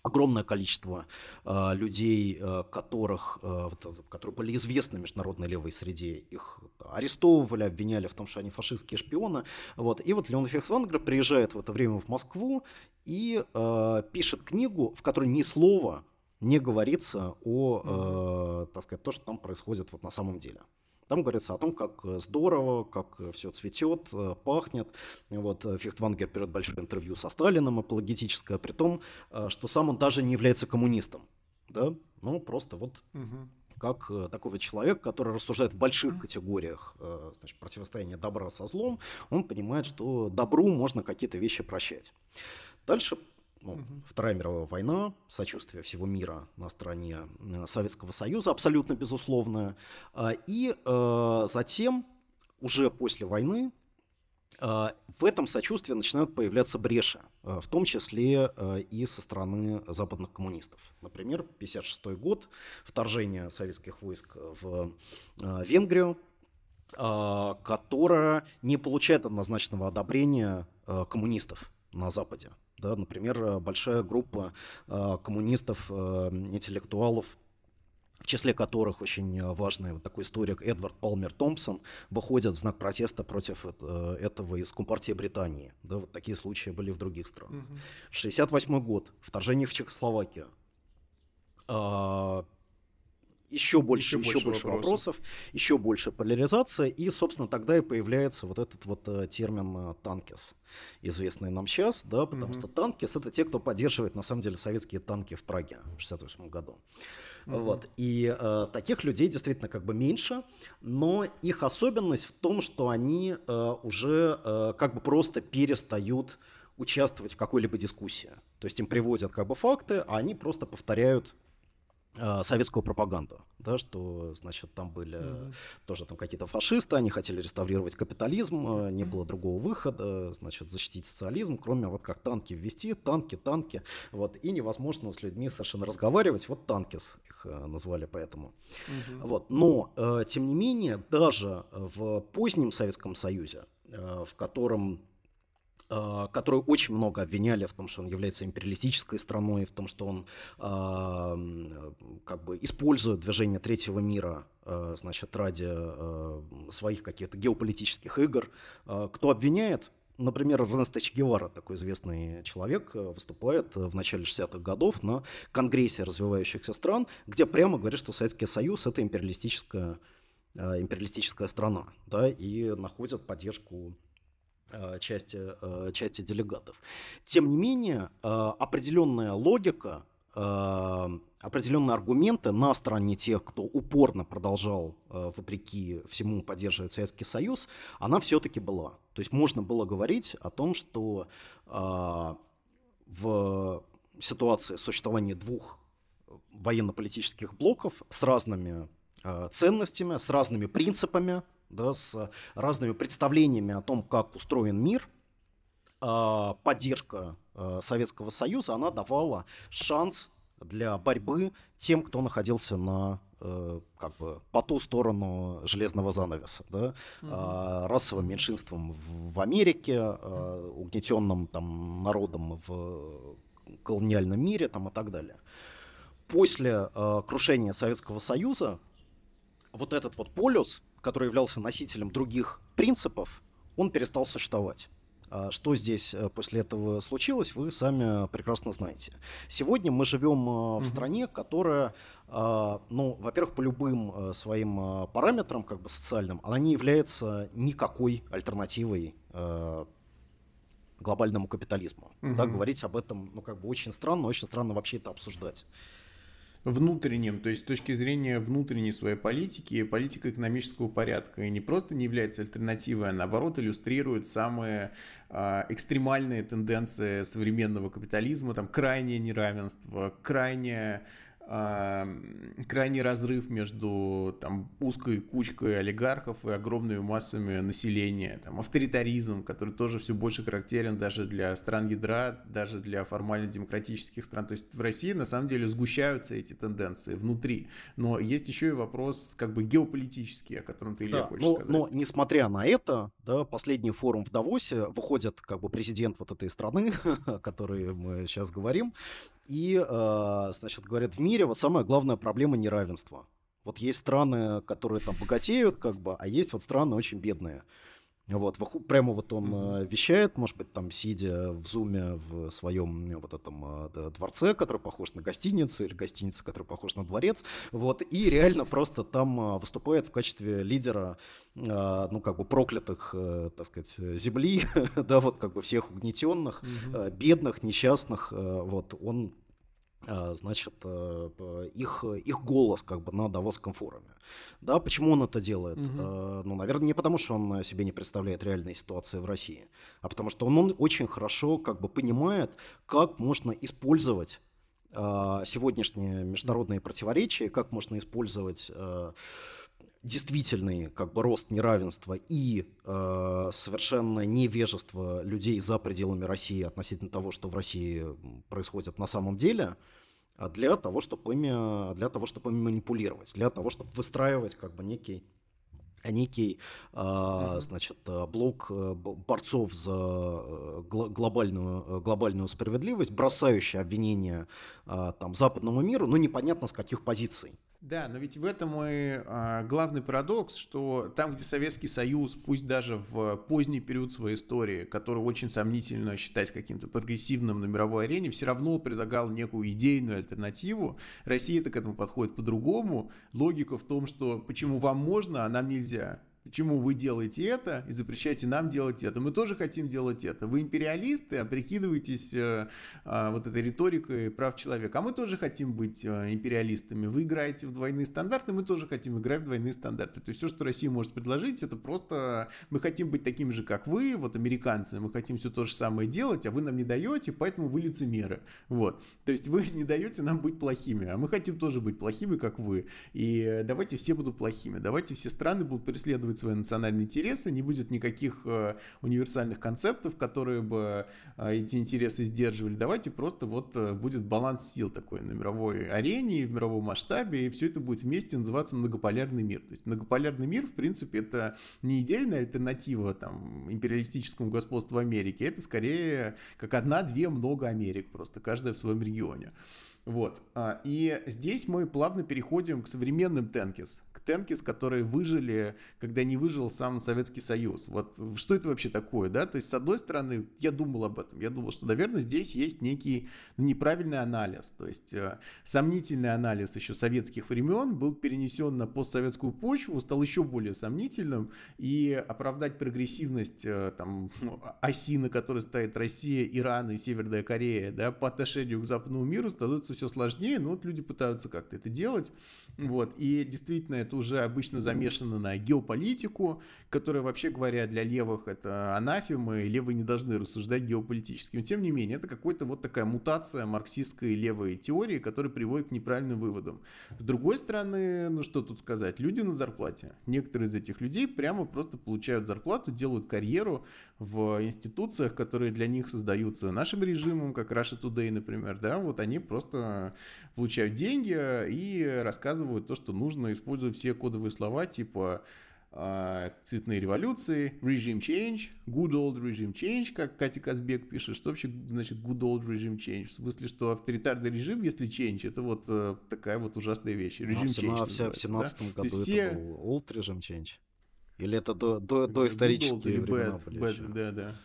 огромное количество э, людей, э, которых, э, которые были известны международной левой среде, их арестовывали, обвиняли в том, что они фашистские шпионы. Вот. И вот Леон Фехтвангер приезжает в это время в Москву и э, пишет книгу, в которой ни слова не говорится о, э, так сказать, то, что там происходит вот на самом деле. Там говорится о том, как э, здорово, как э, все цветет, э, пахнет. Вот Фихтвангер берет большое интервью со Сталином, апологетическое, при том, что сам он даже не является коммунистом. Да? Ну, просто вот угу как такого человека, который рассуждает в больших категориях значит, противостояния добра со злом, он понимает, что добру можно какие-то вещи прощать. Дальше ну, угу. Вторая мировая война, сочувствие всего мира на стороне э, Советского Союза, абсолютно безусловное. А, и э, затем, уже после войны, э, в этом сочувствии начинают появляться бреши, в том числе и со стороны западных коммунистов. Например, 1956 год, вторжение советских войск в Венгрию, которая не получает однозначного одобрения коммунистов на Западе. Да, например, э, большая группа э, коммунистов, э, интеллектуалов, в числе которых очень важный вот такой историк Эдвард Палмер Томпсон, выходят в знак протеста против этого из Компартии Британии. Да, вот такие случаи были в других странах. 1968 год, вторжение в Чехословакию. Еще больше, еще, еще больше, больше вопросов. вопросов, еще больше поляризация, и, собственно, тогда и появляется вот этот вот э, термин э, танкис, известный нам сейчас, да, потому mm-hmm. что танкис это те, кто поддерживает, на самом деле, советские танки в Праге в 68 году. Mm-hmm. Вот. И э, таких людей действительно как бы меньше, но их особенность в том, что они э, уже э, как бы просто перестают участвовать в какой-либо дискуссии. То есть им приводят как бы факты, а они просто повторяют советскую пропаганду, да, что, значит, там были mm-hmm. тоже там какие-то фашисты, они хотели реставрировать капитализм, э, не было другого выхода, значит, защитить социализм, кроме вот как танки ввести, танки, танки, вот, и невозможно с людьми совершенно разговаривать, вот танки их э, назвали поэтому. Mm-hmm. Вот, но, тем не менее, даже в позднем Советском Союзе, в котором которую очень много обвиняли в том, что он является империалистической страной, в том, что он э, как бы использует движение третьего мира, э, значит, ради своих каких-то геополитических игр. Кто обвиняет? Например, Эрнесто Че Гевара, такой известный человек, выступает в начале 60-х годов на Конгрессе развивающихся стран, где прямо говорит, что Советский Союз – это империалистическая, империалистическая страна, да, и находит поддержку части, э, части делегатов. Тем не менее, э, определенная логика, определенные аргументы на стороне тех, кто упорно продолжал, вопреки всему, поддерживать Советский Союз, она все-таки была. То есть можно было говорить о том, что в ситуации существования двух военно-политических блоков с разными ценностями, с разными принципами, да, с разными представлениями о том, как устроен мир, а, поддержка а, Советского Союза, она давала шанс для борьбы тем, кто находился на э, как бы по ту сторону железного занавеса, да, mm расовым меньшинством в, Америке, угнетенным там народом в колониальном мире там и так далее. После крушения Советского Союза вот этот вот полюс который являлся носителем других принципов, он перестал существовать. А что здесь э, после этого случилось, вы сами прекрасно знаете. Сегодня мы живем э, в стране, которая, а, ну, во-первых, по любым э, своим параметрам, как бы социальным, она не является никакой альтернативой глобальному капитализму. Угу. Да, говорить об этом, ну, как бы очень странно, очень странно вообще это обсуждать внутренним, то есть с точки зрения внутренней своей политики, политика экономического порядка, и не просто не является альтернативой, а наоборот иллюстрирует самые э, экстремальные тенденции современного капитализма, там крайнее неравенство, крайнее крайний разрыв между там, узкой кучкой олигархов и огромными массами населения, там, авторитаризм, который тоже все больше характерен даже для стран ядра, даже для формально демократических стран. То есть в России на самом деле сгущаются эти тенденции внутри. Но есть еще и вопрос как бы геополитический, о котором ты, Илья, да, хочешь но, сказать. Но несмотря на это, да, последний форум в Давосе выходит как бы президент вот этой страны, о которой мы сейчас говорим, и, э, значит, говорят, в мире вот самая главная проблема неравенства. Вот есть страны, которые там богатеют, как бы, а есть вот страны очень бедные. Вот, прямо вот он mm-hmm. вещает, может быть, там сидя в зуме в своем вот этом э, дворце, который похож на гостиницу, или гостиница, который похож на дворец, вот, и реально просто там выступает в качестве лидера, ну, как бы проклятых, так сказать, земли, да, вот как бы всех угнетенных, mm-hmm. бедных, несчастных, вот, он значит, э, их, их голос как бы на Давосском форуме. Да, почему он это делает? Угу. Ну, наверное, не потому, что он себе не представляет реальной ситуации в России, а потому что он, он очень хорошо как бы понимает, как можно использовать а, сегодняшние международные противоречия, как можно использовать действительный как бы рост неравенства и э, совершенно невежество людей за пределами России относительно того, что в России происходит на самом деле, а для того, чтобы ими, для того, чтобы ими манипулировать, для того, чтобы выстраивать как бы некий некий, э, значит, блок э, борцов за э, глобальную, глобальную справедливость, бросающий обвинения там, западному миру, но непонятно с каких позиций. Да, но ведь в этом и а, главный парадокс, что там, где Советский Союз, пусть даже в поздний период своей истории, который очень сомнительно считать каким-то прогрессивным на мировой арене, все равно предлагал некую идейную альтернативу. Россия-то к этому подходит по-другому. Логика в том, что почему вам можно, а нам нельзя. Почему вы делаете это и запрещаете нам делать это? Мы тоже хотим делать это. Вы империалисты, а прикидываетесь э, э, вот этой риторикой прав человека. А мы тоже хотим быть э, империалистами. Вы играете в двойные стандарты, мы тоже хотим играть в двойные стандарты. То есть все, что Россия может предложить, это просто мы хотим быть такими же, как вы, вот американцы. Мы хотим все то же самое делать, а вы нам не даете, поэтому вы лицемеры. Вот. То есть вы не даете нам быть плохими, а мы хотим тоже быть плохими, как вы. И давайте все будут плохими. Давайте все страны будут преследовать свои национальные интересы, не будет никаких э, универсальных концептов, которые бы э, эти интересы сдерживали. Давайте просто вот э, будет баланс сил такой на мировой арене в мировом масштабе, и все это будет вместе называться многополярный мир. То есть многополярный мир, в принципе, это не идеальная альтернатива там, империалистическому господству Америки, это скорее как одна-две много Америк, просто каждая в своем регионе. Вот. А, и здесь мы плавно переходим к современным Тенкис, Тенкис, которые выжили, когда не выжил сам Советский Союз. Вот что это вообще такое, да? То есть, с одной стороны, я думал об этом. Я думал, что, наверное, здесь есть некий неправильный анализ. То есть, э, сомнительный анализ еще советских времен был перенесен на постсоветскую почву, стал еще более сомнительным. И оправдать прогрессивность э, там, ну, оси, на которой стоит Россия, Иран и Северная Корея, да, по отношению к западному миру становится все сложнее. Но вот люди пытаются как-то это делать. Вот. И действительно, это уже обычно замешано на геополитику, которая, вообще говоря, для левых это анафема, и левые не должны рассуждать геополитически. Но, тем не менее, это какая-то вот такая мутация марксистской левой теории, которая приводит к неправильным выводам. С другой стороны, ну что тут сказать, люди на зарплате. Некоторые из этих людей прямо просто получают зарплату, делают карьеру в институциях, которые для них создаются нашим режимом, как Russia Today, например, да, вот они просто получают деньги и рассказывают то, что нужно, используя все кодовые слова типа а, цветные революции, regime change, good old regime change, как Катя Казбек пишет, что вообще значит good old regime change? В смысле, что авторитарный режим, если change, это вот э, такая вот ужасная вещь. А change. В 17 да? году это все... был old regime change? Или это до, до, до исторические времена bad, были bad, Да, да.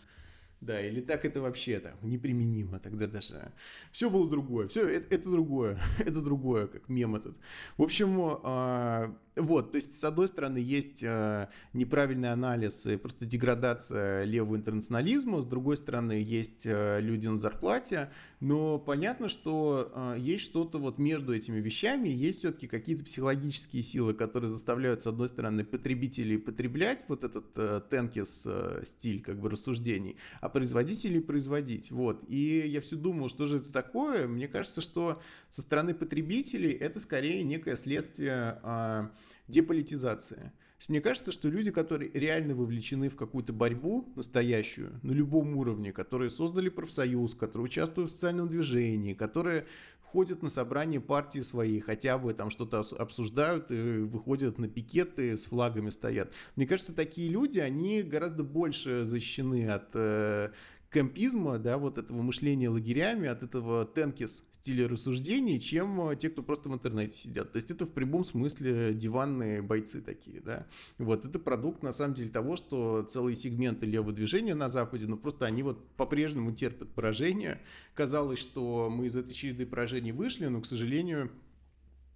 Да, или так это вообще там неприменимо, тогда даже все было другое, все это, это другое, это другое, как мем этот. В общем, а, вот, то есть, с одной стороны, есть э, неправильный анализ и просто деградация левого интернационализма, с другой стороны, есть э, люди на зарплате, но понятно, что э, есть что-то вот между этими вещами, есть все-таки какие-то психологические силы, которые заставляют, с одной стороны, потребителей потреблять вот этот э, тенкис э, стиль как бы рассуждений, а производителей производить, вот. И я все думал, что же это такое, мне кажется, что со стороны потребителей это скорее некое следствие э, деполитизация. Мне кажется, что люди, которые реально вовлечены в какую-то борьбу настоящую, на любом уровне, которые создали профсоюз, которые участвуют в социальном движении, которые ходят на собрания партии свои, хотя бы там что-то обсуждают выходят на пикеты, с флагами стоят. Мне кажется, такие люди, они гораздо больше защищены от э, кемпизма, да, вот этого мышления лагерями, от этого тенкис стиля рассуждений, чем э, те, кто просто в интернете сидят. То есть это в прямом смысле диванные бойцы такие, да. Вот, это продукт, на самом деле, того, что целые сегменты левого движения на Западе, ну, просто они вот по-прежнему терпят поражение. Казалось, что мы из этой череды поражений вышли, но, к сожалению,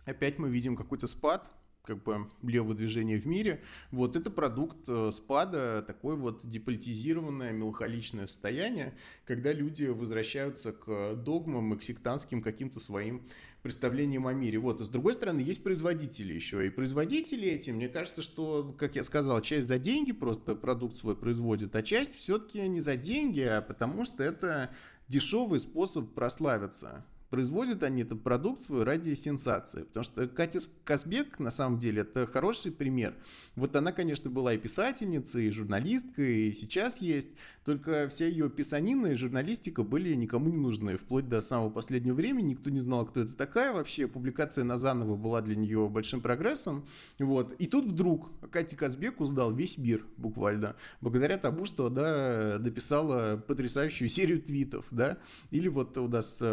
опять мы видим какой-то спад, как бы левое движение в мире. Вот это продукт э, спада, такое вот деполитизированное, меланхоличное состояние, когда люди возвращаются к догмам и к сектантским каким-то своим представлениям о мире. Вот. И с другой стороны, есть производители еще. И производители эти, мне кажется, что, как я сказал, часть за деньги просто продукт свой производит, а часть все-таки не за деньги, а потому что это дешевый способ прославиться производят они этот продукт свой ради сенсации. Потому что Катя Казбек, на самом деле, это хороший пример. Вот она, конечно, была и писательницей, и журналисткой, и сейчас есть. Только вся ее писанина и журналистика были никому не нужны. Вплоть до самого последнего времени никто не знал, кто это такая вообще. Публикация Назанова была для нее большим прогрессом. Вот. И тут вдруг Катя Казбек узнал весь мир буквально. Благодаря тому, что да, дописала потрясающую серию твитов. Да? Или вот у нас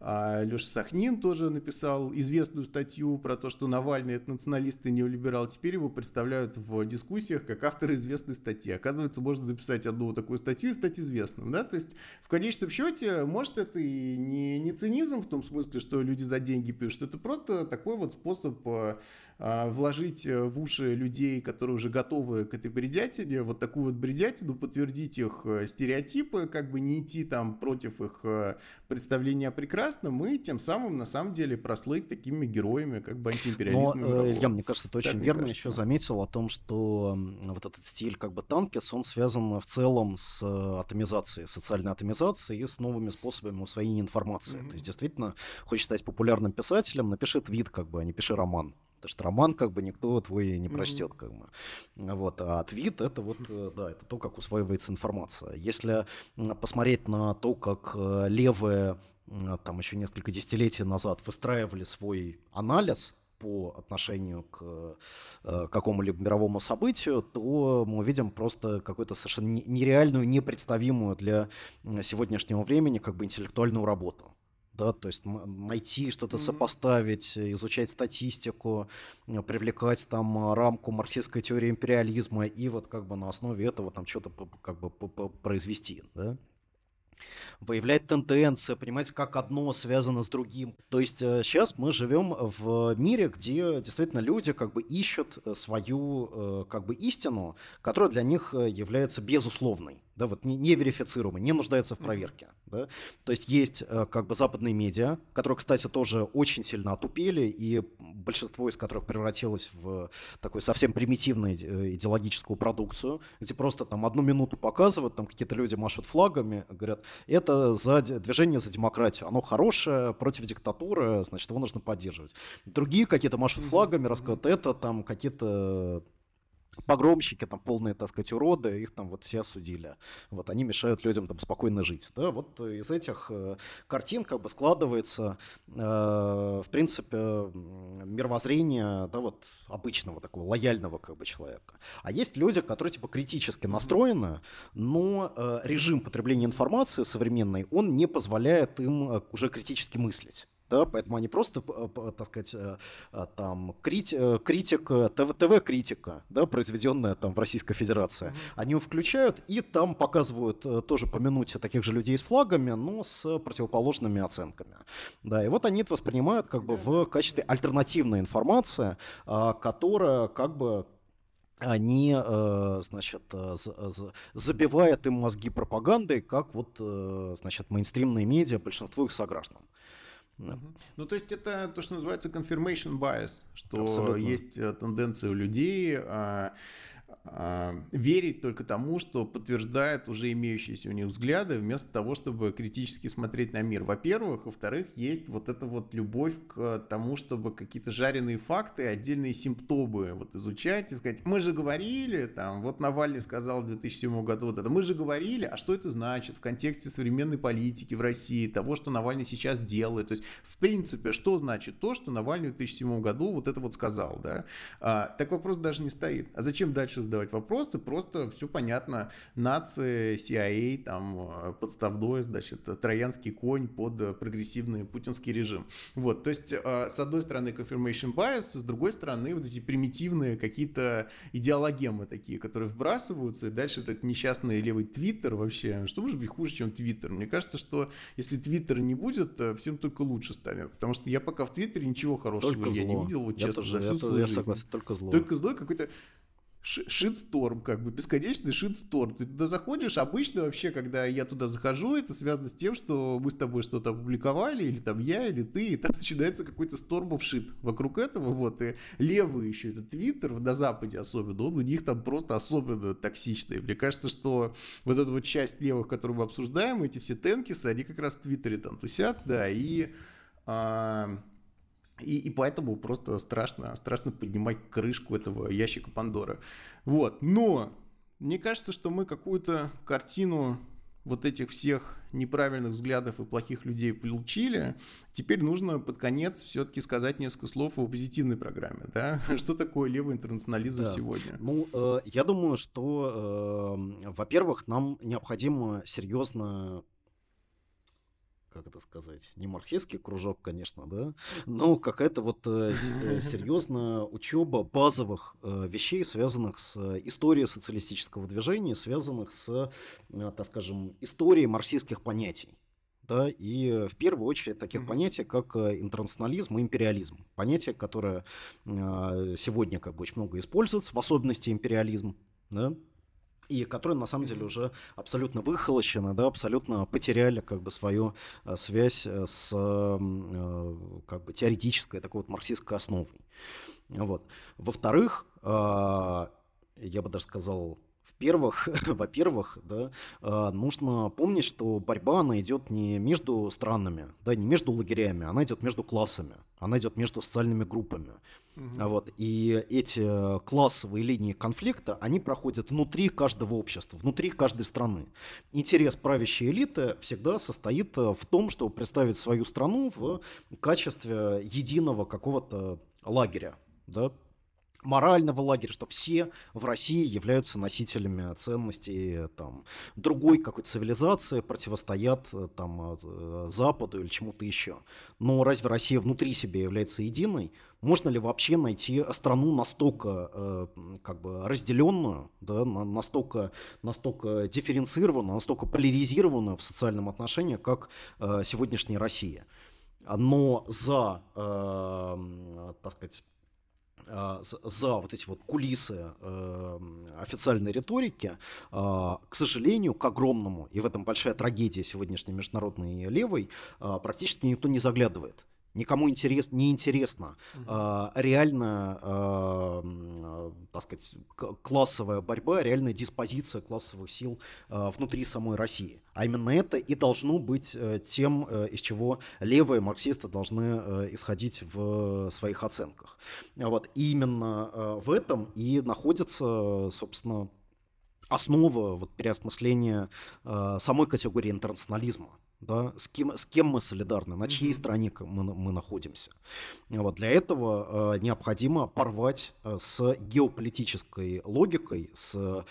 А Леша Сахнин тоже написал известную статью про то, что Навальный это националист и неолиберал. Теперь его представляют в дискуссиях как автор известной статьи. Оказывается, можно написать одну такую статью и стать известным. Да? То есть в конечном счете, может, это и не, не цинизм в том смысле, что люди за деньги пишут. Это просто такой вот способ а, вложить э, в уши людей, которые уже готовы к этой бредятине, вот такую вот бредятину, подтвердить их э, стереотипы, как бы не идти там против их э, представления о прекрасном, и тем самым, на самом деле, прослыть такими героями, как бы антиимпериализма. Но, Илья, мне кажется, ты очень верно еще заметил о том, что вот этот стиль как бы танкис, он связан в целом с атомизацией, социальной атомизацией и с новыми способами усвоения информации. Mm-hmm. То есть, действительно, хочешь стать популярным писателем, напиши твит, как бы, а не пиши роман. Потому что роман как бы никто твой не прочтет, как бы. Вот, а твит это вот, э, да, это то, как усваивается информация. Если посмотреть на то, как э, левые там еще несколько десятилетий назад выстраивали свой анализ по отношению к э, какому-либо мировому событию, то мы увидим просто какую-то совершенно нереальную, непредставимую для сегодняшнего времени как бы интеллектуальную работу да, то есть найти что-то mm-hmm. сопоставить, изучать статистику, э, привлекать там а, рамку марксистской теории империализма и вот как бы на основе этого там что-то как бы произвести, да выявлять тенденции, понимать, как одно связано с другим. То есть сейчас э, мы живем в мире, где действительно люди как бы ищут э, свою как бы истину, которая для них является безусловной да, вот не, не верифицируемый, не нуждается в проверке. Да? То есть есть э, как бы западные медиа, которые, кстати, тоже очень сильно отупели, и большинство из которых превратилось в такую совсем примитивную э, идеологическую продукцию, где просто там одну минуту показывают, там какие-то люди машут флагами, говорят, это за движение за демократию, оно хорошее, против диктатуры, значит, его нужно поддерживать. Другие какие-то машут флагами, рассказывают, это там какие-то погромщики, там полные, так сказать, уроды, их там вот все осудили. Вот они мешают людям там спокойно жить. Да, вот из этих э, картин как бы складывается, э, в принципе, мировоззрение, да, вот обычного такого лояльного как бы человека. А есть люди, которые типа критически настроены, но э, режим потребления информации современный, он не позволяет им э, уже критически мыслить да, поэтому они просто, так сказать, э, э, там, крити, э, критика, ТВ-критика, да, произведенная там в Российской Федерации, они его включают и там показывают тоже по минуте таких же людей с флагами, но с противоположными оценками, да, и вот они это воспринимают как бы в качестве альтернативной информации, а, которая как бы они, значит, забивают им мозги пропагандой, как вот, значит, мейнстримные медиа, большинство их сограждан. Да. Ну, то есть это то, что называется confirmation bias, что Абсолютно. есть э, тенденция у людей а, верить только тому, что подтверждает уже имеющиеся у них взгляды, вместо того, чтобы критически смотреть на мир. Во-первых. Во-вторых, есть вот эта вот любовь к тому, чтобы какие-то жареные факты, отдельные симптомы вот изучать и сказать, мы же говорили, там, вот Навальный сказал в 2007 году вот это, мы же говорили, а что это значит в контексте современной политики в России, того, что Навальный сейчас делает. То есть, в принципе, что значит то, что Навальный в 2007 году вот это вот сказал, да? А, так вопрос даже не стоит. А зачем дальше задавать задавать вопросы, просто все понятно. Нации, CIA, там, э, подставной, значит, троянский конь под прогрессивный путинский режим. Вот, то есть, э, с одной стороны, confirmation bias, с другой стороны, вот эти примитивные какие-то идеологемы такие, которые вбрасываются, и дальше этот несчастный левый твиттер вообще, что может быть хуже, чем твиттер? Мне кажется, что если твиттера не будет, э, всем только лучше станет, потому что я пока в твиттере ничего хорошего только я зло. не видел, вот я честно, тоже, за всю я, свою я жизнь. согласен, только зло. Только зло какой-то шитсторм, как бы бесконечный шитсторм. Ты туда заходишь, обычно вообще, когда я туда захожу, это связано с тем, что мы с тобой что-то опубликовали, или там я, или ты, и там начинается какой-то сторм of shit вокруг этого, вот, и левый еще, это Твиттер, на Западе особенно, он у них там просто особенно токсичный. Мне кажется, что вот эта вот часть левых, которую мы обсуждаем, эти все тенкисы, они как раз в Твиттере там тусят, да, и... А, и, и поэтому просто страшно, страшно поднимать крышку этого ящика Пандоры. Вот. Но мне кажется, что мы какую-то картину вот этих всех неправильных взглядов и плохих людей получили, теперь нужно под конец все-таки сказать несколько слов о позитивной программе. Да? Что такое левый интернационализм да. сегодня? Ну, э, я думаю, что, э, во-первых, нам необходимо серьезно как это сказать, не марксистский кружок, конечно, да, но какая-то вот э, э, серьезная учеба базовых вещей, связанных с историей социалистического движения, связанных с, так скажем, историей марксистских понятий да, и в первую очередь таких mm-hmm. понятий, как интернационализм и империализм. Понятия, которые сегодня как бы очень много используются, в особенности империализм, да, и которые на самом деле уже абсолютно выхолощены, да, абсолютно потеряли как бы свою э, связь э, с э, как бы теоретической такой вот марксистской основой. Вот. Во-вторых, я бы даже сказал, во-первых, во-первых, да, нужно помнить, что борьба, она идет не между странами, да, не между лагерями, она идет между классами, она идет между социальными группами. Угу. Вот, и эти классовые линии конфликта, они проходят внутри каждого общества, внутри каждой страны. Интерес правящей элиты всегда состоит в том, чтобы представить свою страну в качестве единого какого-то лагеря, да, морального лагеря, что все в России являются носителями ценностей там, другой какой-то цивилизации, противостоят там, э, Западу или чему-то еще. Но разве Россия внутри себя является единой? Можно ли вообще найти страну настолько э, как бы разделенную, да, настолько, настолько дифференцированную, настолько поляризированную в социальном отношении, как э, сегодняшняя Россия? Но за, э, так сказать, за вот эти вот кулисы э, официальной риторики, а, к сожалению, к огромному, и в этом большая трагедия сегодняшней международной левой, а, практически никто не заглядывает никому интерес, не интересно. Угу. А, реально, а, так сказать, классовая борьба, реальная диспозиция классовых сил а, внутри самой России. А именно это и должно быть а, тем, а, из чего левые марксисты должны а, исходить в своих оценках. Вот. И именно а, в этом и находится, собственно, основа вот, переосмысления а, самой категории интернационализма да, с кем, с кем мы солидарны, на чьей mm-hmm. стороне мы, мы находимся. Вот, для этого э, необходимо порвать э, с геополитической логикой, с э,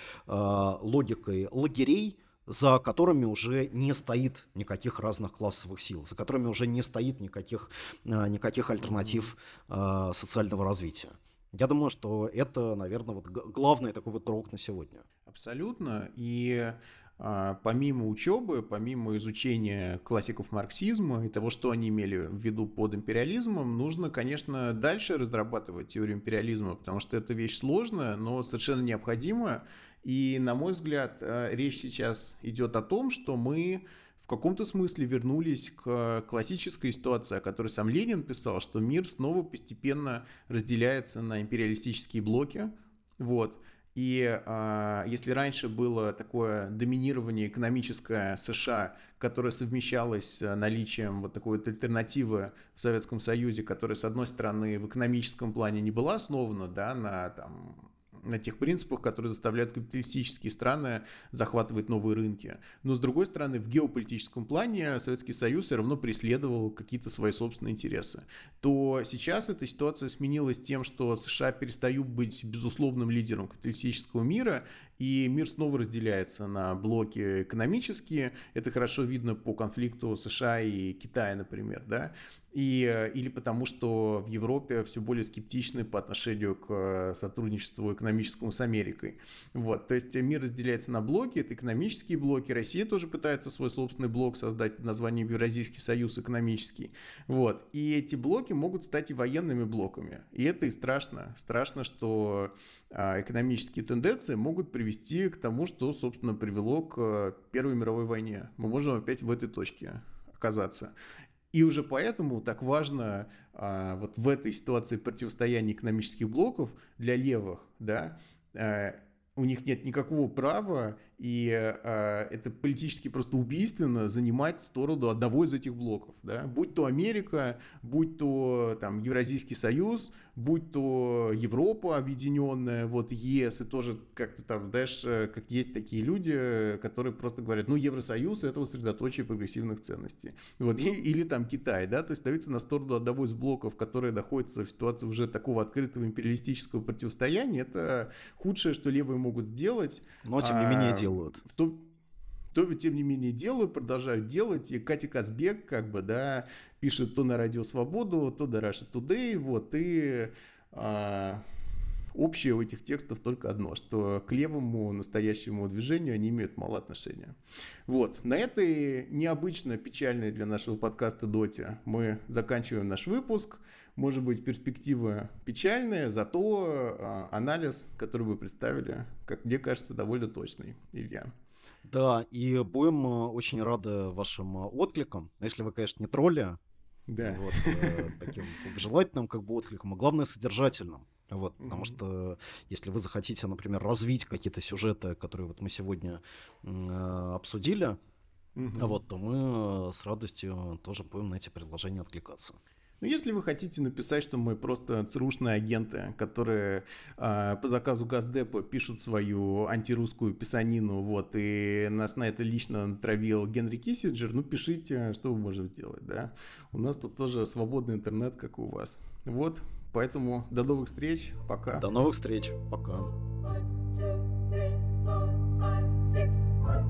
логикой лагерей, за которыми уже не стоит никаких разных классовых сил, за которыми уже не стоит никаких, э, никаких альтернатив э, социального развития. Я думаю, что это, наверное, вот главный такой вот урок на сегодня. Абсолютно. И помимо учебы, помимо изучения классиков марксизма и того, что они имели в виду под империализмом, нужно, конечно, дальше разрабатывать теорию империализма, потому что это вещь сложная, но совершенно необходимая. И, на мой взгляд, а, речь сейчас идет о том, что мы в каком-то смысле вернулись к классической ситуации, о которой сам Ленин писал, что мир снова постепенно разделяется на империалистические блоки. Вот. И э, если раньше было такое доминирование экономическое США, которое совмещалось с наличием вот такой вот альтернативы в Советском Союзе, которая, с одной стороны, в экономическом плане не была основана да, на там, на тех принципах, которые заставляют капиталистические страны захватывать новые рынки. Но, с другой стороны, в геополитическом плане Советский Союз все равно преследовал какие-то свои собственные интересы. То сейчас эта ситуация сменилась тем, что США перестают быть безусловным лидером капиталистического мира, и мир снова разделяется на блоки экономические. Это хорошо видно по конфликту США и Китая, например, да, и, э, или потому что в Европе все более скептичны по отношению к э, сотрудничеству экономическому с Америкой. Вот, то есть мир разделяется на блоки, это экономические блоки, Россия тоже пытается свой собственный блок создать под названием Евразийский союз экономический. Вот, и эти блоки могут стать и военными блоками, и это и страшно. Страшно, что экономические тенденции могут привести к тому, что, собственно, привело к э, Первой мировой войне. Мы можем опять в этой точке оказаться. И уже поэтому так важно а, вот в этой ситуации противостояния экономических блоков для левых, да, а, у них нет никакого права и э, это политически просто убийственно занимать сторону одного из этих блоков, да, будь то Америка, будь то там Евразийский союз, будь то Европа объединенная, вот ЕС, и тоже как-то там, знаешь, э, как есть такие люди, которые просто говорят, ну, Евросоюз — это средоточие прогрессивных ценностей, вот, и, или там Китай, да, то есть ставиться на сторону одного из блоков, которые находятся в ситуации уже такого открытого империалистического противостояния, это худшее, что левые могут сделать. Но, тем не менее, а, делают. В том, то тем не менее делают, продолжают делать, и Катя Казбек, как бы, да, пишет то на Радио Свободу, то на Russia Today, вот, и а, общее у этих текстов только одно, что к левому настоящему движению они имеют мало отношения. Вот, на этой необычно печальной для нашего подкаста доте мы заканчиваем наш выпуск. Может быть, перспектива печальная, зато а, анализ, который вы представили, как мне кажется, довольно точный, Илья. Да, и будем э, очень рады вашим э, откликам. Если вы, конечно, не тролли, да. вот, э, таким желательным как бы откликом, а главное содержательным. Вот, mm-hmm. потому что если вы захотите, например, развить какие-то сюжеты, которые вот мы сегодня э, обсудили, mm-hmm. вот, то мы с радостью тоже будем на эти предложения откликаться. Но если вы хотите написать, что мы просто ЦРУшные агенты, которые э, по заказу Газдепа пишут свою антирусскую писанину, вот, и нас на это лично натравил Генри Киссинджер, ну, пишите, что вы можем делать, да. У нас тут тоже свободный интернет, как у вас. Вот, поэтому до новых встреч, пока. До новых встреч, пока.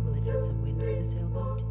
Will it not some wind for the sailboat?